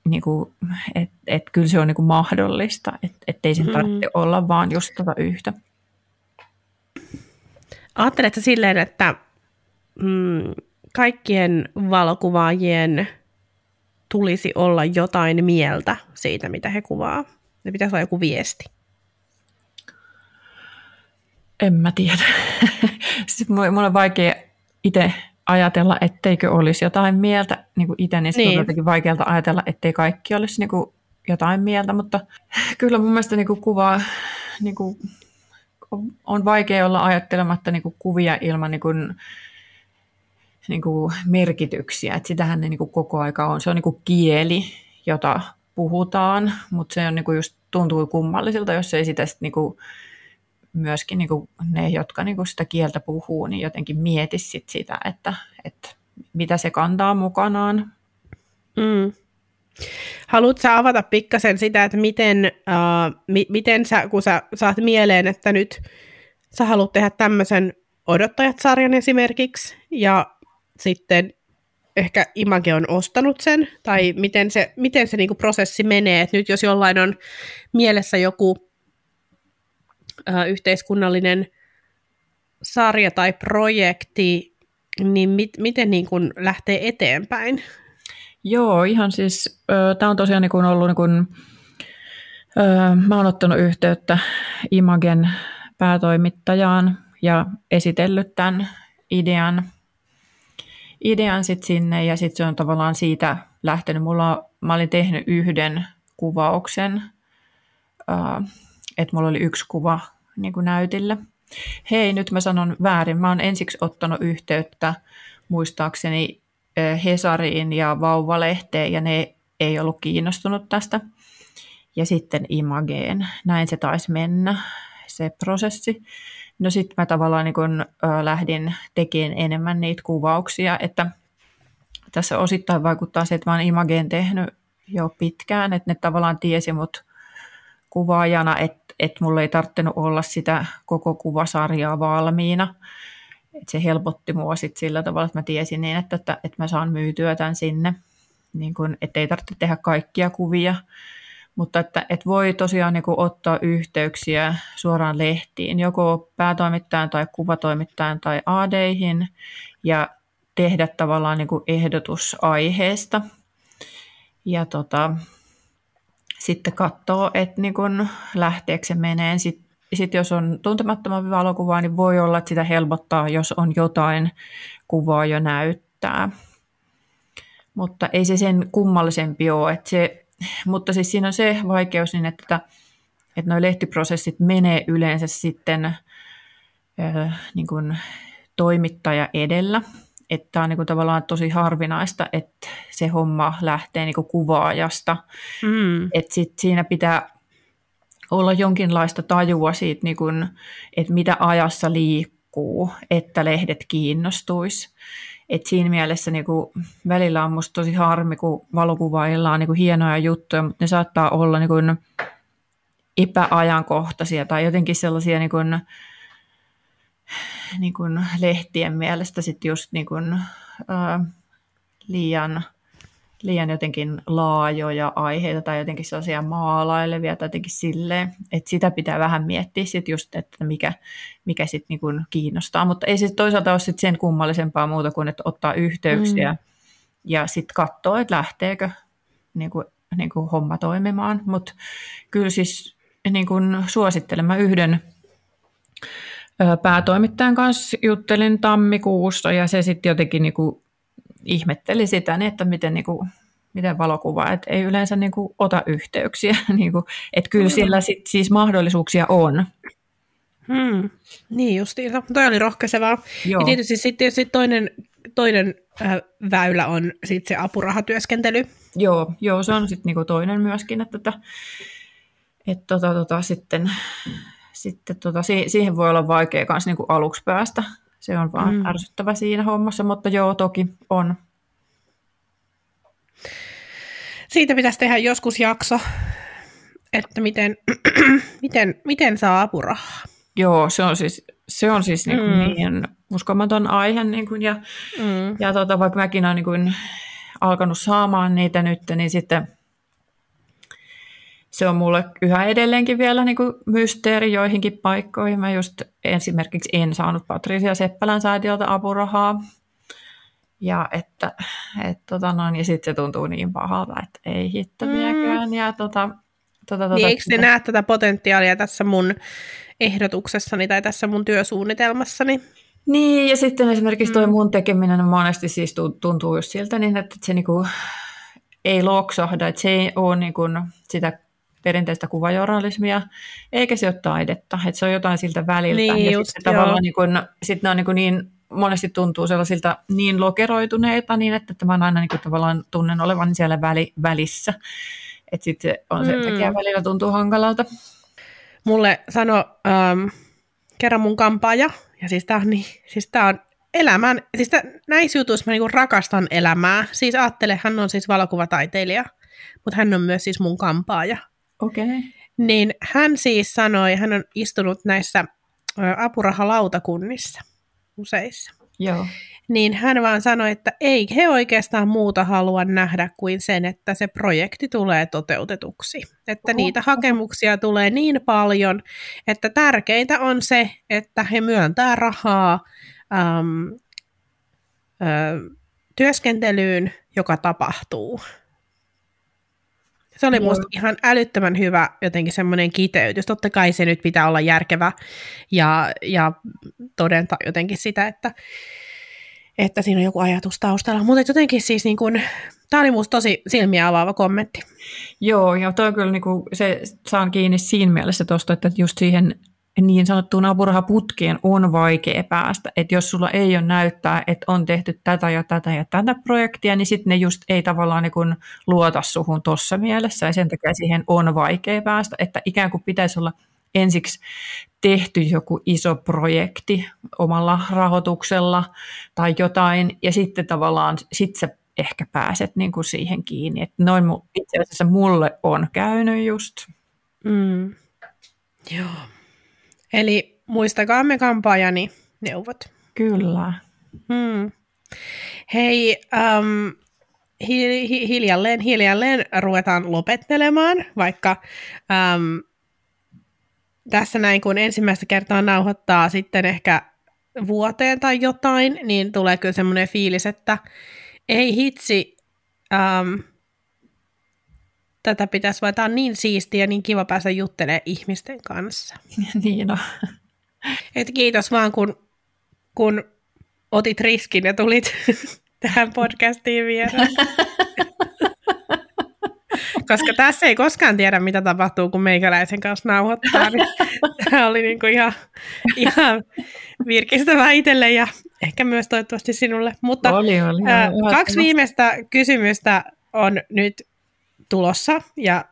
niin kuin, et, et kyllä se on niin kuin mahdollista, että ettei sen tarvitse mm. olla vaan just tota yhtä. Ajatteletko silleen, että mm, kaikkien valokuvaajien tulisi olla jotain mieltä siitä, mitä he kuvaa? Ne pitäisi olla joku viesti. En mä tiedä. siis mulla on vaikea itse ajatella, etteikö olisi jotain mieltä niin kuin itse, niin, niin. on jotenkin vaikealta ajatella, ettei kaikki olisi niin kuin jotain mieltä, mutta kyllä mun mielestä niin kuin kuvaa niin kuin, on vaikea olla ajattelematta niin kuin kuvia ilman niin kuin, niin kuin merkityksiä, että sitähän ne niin kuin koko aika on. Se on niin kuin kieli, jota puhutaan, mutta se on niin kuin just tuntuu kummallisilta, jos ei sitä sit niin kuin myöskin niin kuin ne, jotka niin kuin sitä kieltä puhuu, niin jotenkin mieti sit sitä, että, että mitä se kantaa mukanaan. Mm. Haluatko avata pikkasen sitä, että miten, uh, mi- miten sä, kun sä saat mieleen, että nyt sä haluat tehdä tämmöisen odottajat-sarjan esimerkiksi, ja sitten ehkä Image on ostanut sen, tai miten se, miten se niinku prosessi menee, että nyt jos jollain on mielessä joku uh, yhteiskunnallinen sarja tai projekti, niin mit, miten niin kun lähtee eteenpäin? Joo, ihan siis, tämä on tosiaan niin kuin ollut niin kuin, Öö, mä oon ottanut yhteyttä Imagen päätoimittajaan ja esitellyt tämän idean, idean sit sinne ja sitten se on tavallaan siitä lähtenyt. Mulla, mä olin tehnyt yhden kuvauksen, että mulla oli yksi kuva niin kuin näytillä. Hei, nyt mä sanon väärin. Mä oon ensiksi ottanut yhteyttä muistaakseni Hesariin ja Vauvalehteen ja ne ei ollut kiinnostunut tästä. Ja sitten Imageen. Näin se taisi mennä, se prosessi. No sitten mä tavallaan niin kun, ö, lähdin tekemään enemmän niitä kuvauksia, että tässä osittain vaikuttaa se, että mä oon Imageen tehnyt jo pitkään, että ne tavallaan tiesi mut kuvaajana, että, että mulla ei tarvinnut olla sitä koko kuvasarjaa valmiina. Et se helpotti mua sit sillä tavalla, että mä tiesin niin, että, että, että mä saan myytyä tämän sinne, niin kun, että ei tarvitse tehdä kaikkia kuvia, mutta että, että voi tosiaan niin kuin ottaa yhteyksiä suoraan lehtiin, joko päätoimittajan tai kuvatoimittajan tai ADihin ja tehdä tavallaan niin ehdotus aiheesta. Ja tota, sitten katsoa, että niin kun lähteekö se menee. Sitten sit jos on tuntemattoman valokuva, niin voi olla, että sitä helpottaa, jos on jotain kuvaa jo näyttää. Mutta ei se sen kummallisempi ole. Että se, mutta siis siinä on se vaikeus, niin että, että nuo lehtiprosessit menee yleensä sitten äh, niin kuin toimittaja edellä. Että on niin kuin tavallaan tosi harvinaista, että se homma lähtee niin kuin kuvaajasta. Mm. Että sit siinä pitää olla jonkinlaista tajua siitä, niin kuin, että mitä ajassa liikkuu, että lehdet kiinnostuisi. Et siinä mielessä niin kuin, välillä on musta tosi harmi, kun valokuvailla on niin kuin, hienoja juttuja, mutta ne saattaa olla niin kuin, epäajankohtaisia tai jotenkin sellaisia niin kuin, niin kuin lehtien mielestä sit just niin kuin, ää, liian, liian jotenkin laajoja aiheita tai jotenkin sellaisia maalailevia tai jotenkin silleen, että sitä pitää vähän miettiä sit just, että mikä, mikä sitten niin kuin kiinnostaa, mutta ei se toisaalta ole sit sen kummallisempaa muuta kuin, että ottaa yhteyksiä mm. ja sitten katsoo, että lähteekö niin kuin, niin kuin homma toimimaan, mutta kyllä siis niin kuin suosittelen, mä yhden päätoimittajan kanssa juttelin tammikuussa ja se sitten jotenkin niinku ihmetteli sitä, niin että miten, niinku, miten valokuva, että ei yleensä niinku ota yhteyksiä. niinku, että kyllä sillä sit siis mahdollisuuksia on. Hmm. Niin justiinsa. Toi oli rohkaisevaa. Joo. Ja tietysti sitten sit toinen, toinen äh, väylä on sit se apurahatyöskentely. Joo, joo se on sitten niinku toinen myöskin, että, että, että tota, tota, sitten sitten tota, siihen voi olla vaikea myös niin aluksi päästä. Se on vaan mm. ärsyttävä siinä hommassa, mutta joo, toki on. Siitä pitäisi tehdä joskus jakso, että miten, miten, miten saa apurahaa. Joo, se on siis, se on siis niin, mm. niin uskomaton aihe. Niin kuin, ja mm. ja tota, vaikka mäkin olen niin kuin, alkanut saamaan niitä nyt, niin sitten se on mulle yhä edelleenkin vielä niin kuin mysteeri joihinkin paikkoihin. Mä just esimerkiksi en saanut Patricia Seppälän säätiöltä apurahaa. Ja, että, et, tota noin, ja sitten se tuntuu niin pahalta, että ei hittäviäkään. Mm. Ja, tota, tota, tota, niin eikö ne näe tätä potentiaalia tässä mun ehdotuksessani tai tässä mun työsuunnitelmassani? Niin, ja sitten esimerkiksi tuo mm. mun tekeminen monesti siis tuntuu just siltä, niin että se niinku ei loksahda, että se ei ole niinku sitä perinteistä kuvajournalismia, eikä se ole taidetta. Että se on jotain siltä väliltä. Niin, ja just, sitten tavallaan niin, kun, sit ne on niin, niin monesti tuntuu sellaisilta niin lokeroituneita, niin että tämä on aina niin kuin tavallaan tunnen olevan siellä väli, välissä. Että sitten on sen mm. takia välillä tuntuu hankalalta. Mulle sano ähm, kerran mun kampaaja, ja siis tää on, niin, siis tää on elämän, siis tää, näissä jutuissa mä niinku rakastan elämää. Siis ajattele, hän on siis valokuvataiteilija, mutta hän on myös siis mun kampaaja. Okay. Niin hän siis sanoi, hän on istunut näissä apurahalautakunnissa useissa. Joo. Niin hän vaan sanoi, että ei he oikeastaan muuta halua nähdä kuin sen, että se projekti tulee toteutetuksi. Että Oho. niitä hakemuksia tulee niin paljon, että tärkeintä on se, että he myöntää rahaa äm, ö, työskentelyyn, joka tapahtuu. Se oli musta ihan älyttömän hyvä jotenkin semmoinen kiteytys. Totta kai se nyt pitää olla järkevä ja, ja todentaa jotenkin sitä, että, että siinä on joku ajatus taustalla. Mutta jotenkin siis niin kun, tämä oli musta tosi silmiä avaava kommentti. Joo, ja toi kyllä niin kuin, se saan kiinni siinä mielessä tuosta, että just siihen niin sanottuun apurahaputkeen on vaikea päästä. Että jos sulla ei ole näyttää, että on tehty tätä ja tätä ja tätä projektia, niin sitten ne just ei tavallaan niin kuin luota suhun tuossa mielessä. Ja sen takia siihen on vaikea päästä, että ikään kuin pitäisi olla ensiksi tehty joku iso projekti omalla rahoituksella tai jotain, ja sitten tavallaan sit sä ehkä pääset niin kuin siihen kiinni. Että noin itse asiassa mulle on käynyt just. Mm. Joo. Eli muistakaamme kampaajani neuvot. Kyllä. Hmm. Hei, um, hi- hi- hiljalleen, hiljalleen ruvetaan lopettelemaan, vaikka um, tässä näin kun ensimmäistä kertaa nauhoittaa sitten ehkä vuoteen tai jotain, niin tulee kyllä semmoinen fiilis, että ei hitsi, um, tätä pitäisi vaan, tämä on niin siistiä ja niin kiva päästä juttelemaan ihmisten kanssa. niin on. Et kiitos vaan, kun, kun otit riskin ja tulit tähän podcastiin vieraan. Koska tässä ei koskaan tiedä, mitä tapahtuu, kun meikäläisen kanssa nauhoittaa. Niin tämä oli niinku ihan, ihan virkistävää itselle ja ehkä myös toivottavasti sinulle. Mutta oli, oli, ää, kaksi viimeistä kysymystä on nyt tulossa ja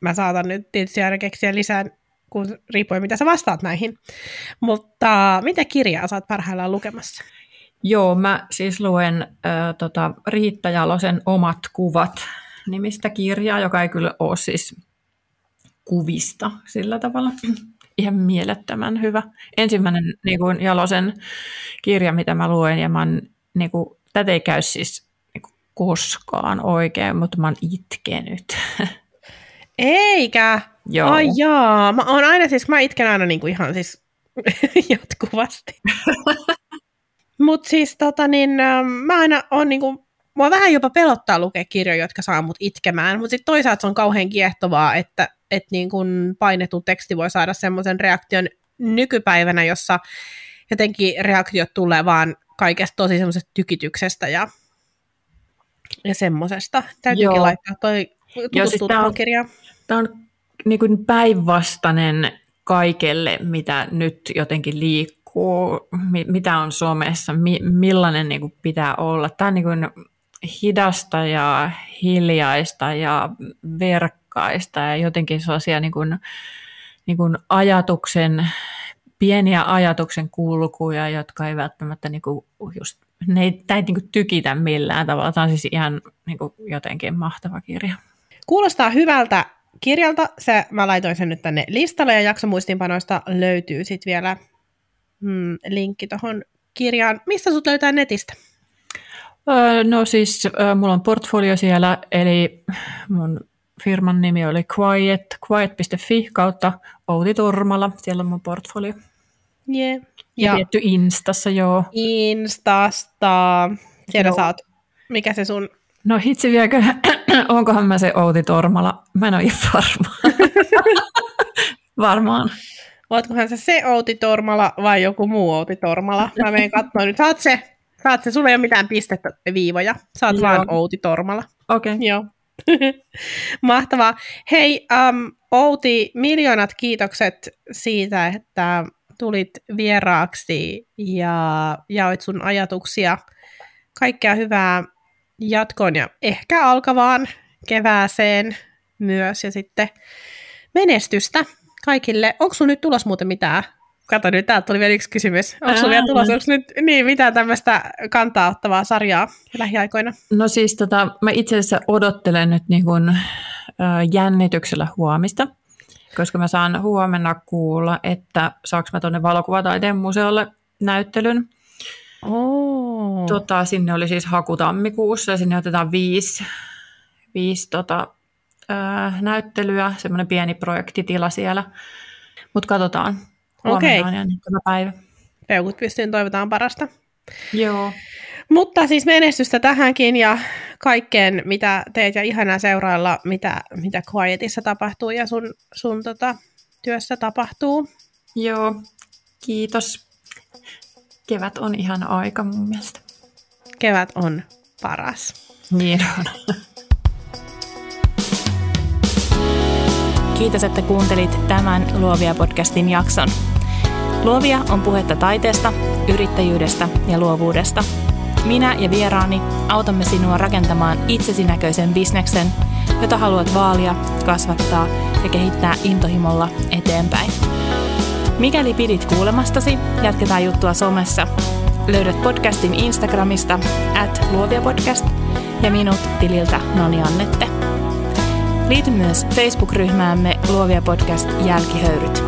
mä saatan nyt tietysti aina keksiä lisää, kun riippuen mitä sä vastaat näihin. Mutta mitä kirjaa sä oot parhaillaan lukemassa? Joo, mä siis luen äh, tota, Riitta Jalosen Omat kuvat nimistä kirjaa, joka ei kyllä ole siis kuvista sillä tavalla. Ihan mielettömän hyvä. Ensimmäinen niin kuin Jalosen kirja, mitä mä luen, ja mä oon, niin kuin, tätä ei käy siis koskaan oikein, mutta mä oon itkenyt. Eikä? Joo. Ai jaa, mä oon aina siis, mä itken aina niin kuin ihan siis jatkuvasti. Mutta siis tota niin, ähm, mä aina on niinku, mua vähän jopa pelottaa lukea kirjoja, jotka saa mut itkemään, mutta sitten toisaalta se on kauhean kiehtovaa, että et niin kun painettu teksti voi saada semmoisen reaktion nykypäivänä, jossa jotenkin reaktiot tulee vaan kaikesta tosi semmoisesta tykityksestä ja, ja semmoisesta. Täytyykin Joo. laittaa toi tutustua siis tuohon on- kirjaan. Tämä on niin kuin päinvastainen kaikelle, mitä nyt jotenkin liikkuu, mi- mitä on somessa, mi- millainen niin kuin pitää olla. Tämä on niin kuin hidasta ja hiljaista ja verkkaista ja jotenkin sellaisia niin kuin, niin kuin ajatuksen, pieniä ajatuksen kulkuja, jotka ei välttämättä niin kuin just, ne ei, ei niin kuin tykitä millään tavalla. Tämä on siis ihan niin kuin jotenkin mahtava kirja. Kuulostaa hyvältä kirjalta. Se, mä laitoin sen nyt tänne listalle ja jaksomuistiinpanoista löytyy sitten vielä mm, linkki tuohon kirjaan. Mistä sut löytää netistä? Öö, No siis öö, mulla on portfolio siellä, eli mun firman nimi oli Quiet, quiet.fi kautta Outi Turmala, siellä on mun portfolio. Yeah. Ja, Ja tietty Instassa, joo. Instasta. Siellä Joo. sä oot. Mikä se sun... No hitsi viekö, onkohan mä se Outi Tormala? Mä en ole ihan varma. Varmaan. Ootkohan se se Outi Tormala vai joku muu Outi Tormala? Mä menen katsomaan nyt. Saat se. Saat se. Sulla ei ole mitään pistettä viivoja. Saat Joo. vaan Outi Tormala. Okei. Okay. Joo. Mahtavaa. Hei, um, Outi, miljoonat kiitokset siitä, että tulit vieraaksi ja jaoit sun ajatuksia. Kaikkea hyvää jatkoon ja ehkä alkavaan kevääseen myös ja sitten menestystä kaikille. Onko sun nyt tulos muuten mitään? Kato nyt, täältä tuli vielä yksi kysymys. Onko sulla vielä tulos, onko nyt niin, mitään tämmöistä kantaa ottavaa sarjaa lähiaikoina? No siis tota, mä itse asiassa odottelen nyt niin kuin, ö, jännityksellä huomista, koska mä saan huomenna kuulla, että saanko mä tuonne valokuvataiteen museolle näyttelyn. Oh. Tota, sinne oli siis haku tammikuussa ja sinne otetaan viisi, viisi tota, ää, näyttelyä, semmoinen pieni projektitila siellä. Mutta katsotaan. Huomenna Okei. on päivä. Peukut pystyyn, toivotaan parasta. Joo. Mutta siis menestystä tähänkin ja kaikkeen, mitä teet ja ihanaa seurailla, mitä, mitä Quietissa tapahtuu ja sun, sun tota, työssä tapahtuu. Joo, kiitos. Kevät on ihan aika mun mielestä. Kevät on paras. Niin on. Kiitos, että kuuntelit tämän Luovia podcastin jakson. Luovia on puhetta taiteesta, yrittäjyydestä ja luovuudesta. Minä ja vieraani autamme sinua rakentamaan itsesi näköisen bisneksen, jota haluat vaalia, kasvattaa ja kehittää intohimolla eteenpäin. Mikäli pidit kuulemastasi, jatketaan juttua somessa. Löydät podcastin Instagramista at luoviapodcast ja minut tililtä Noni Annette. Liity myös Facebook-ryhmäämme Luovia podcast Jälkihöyryt.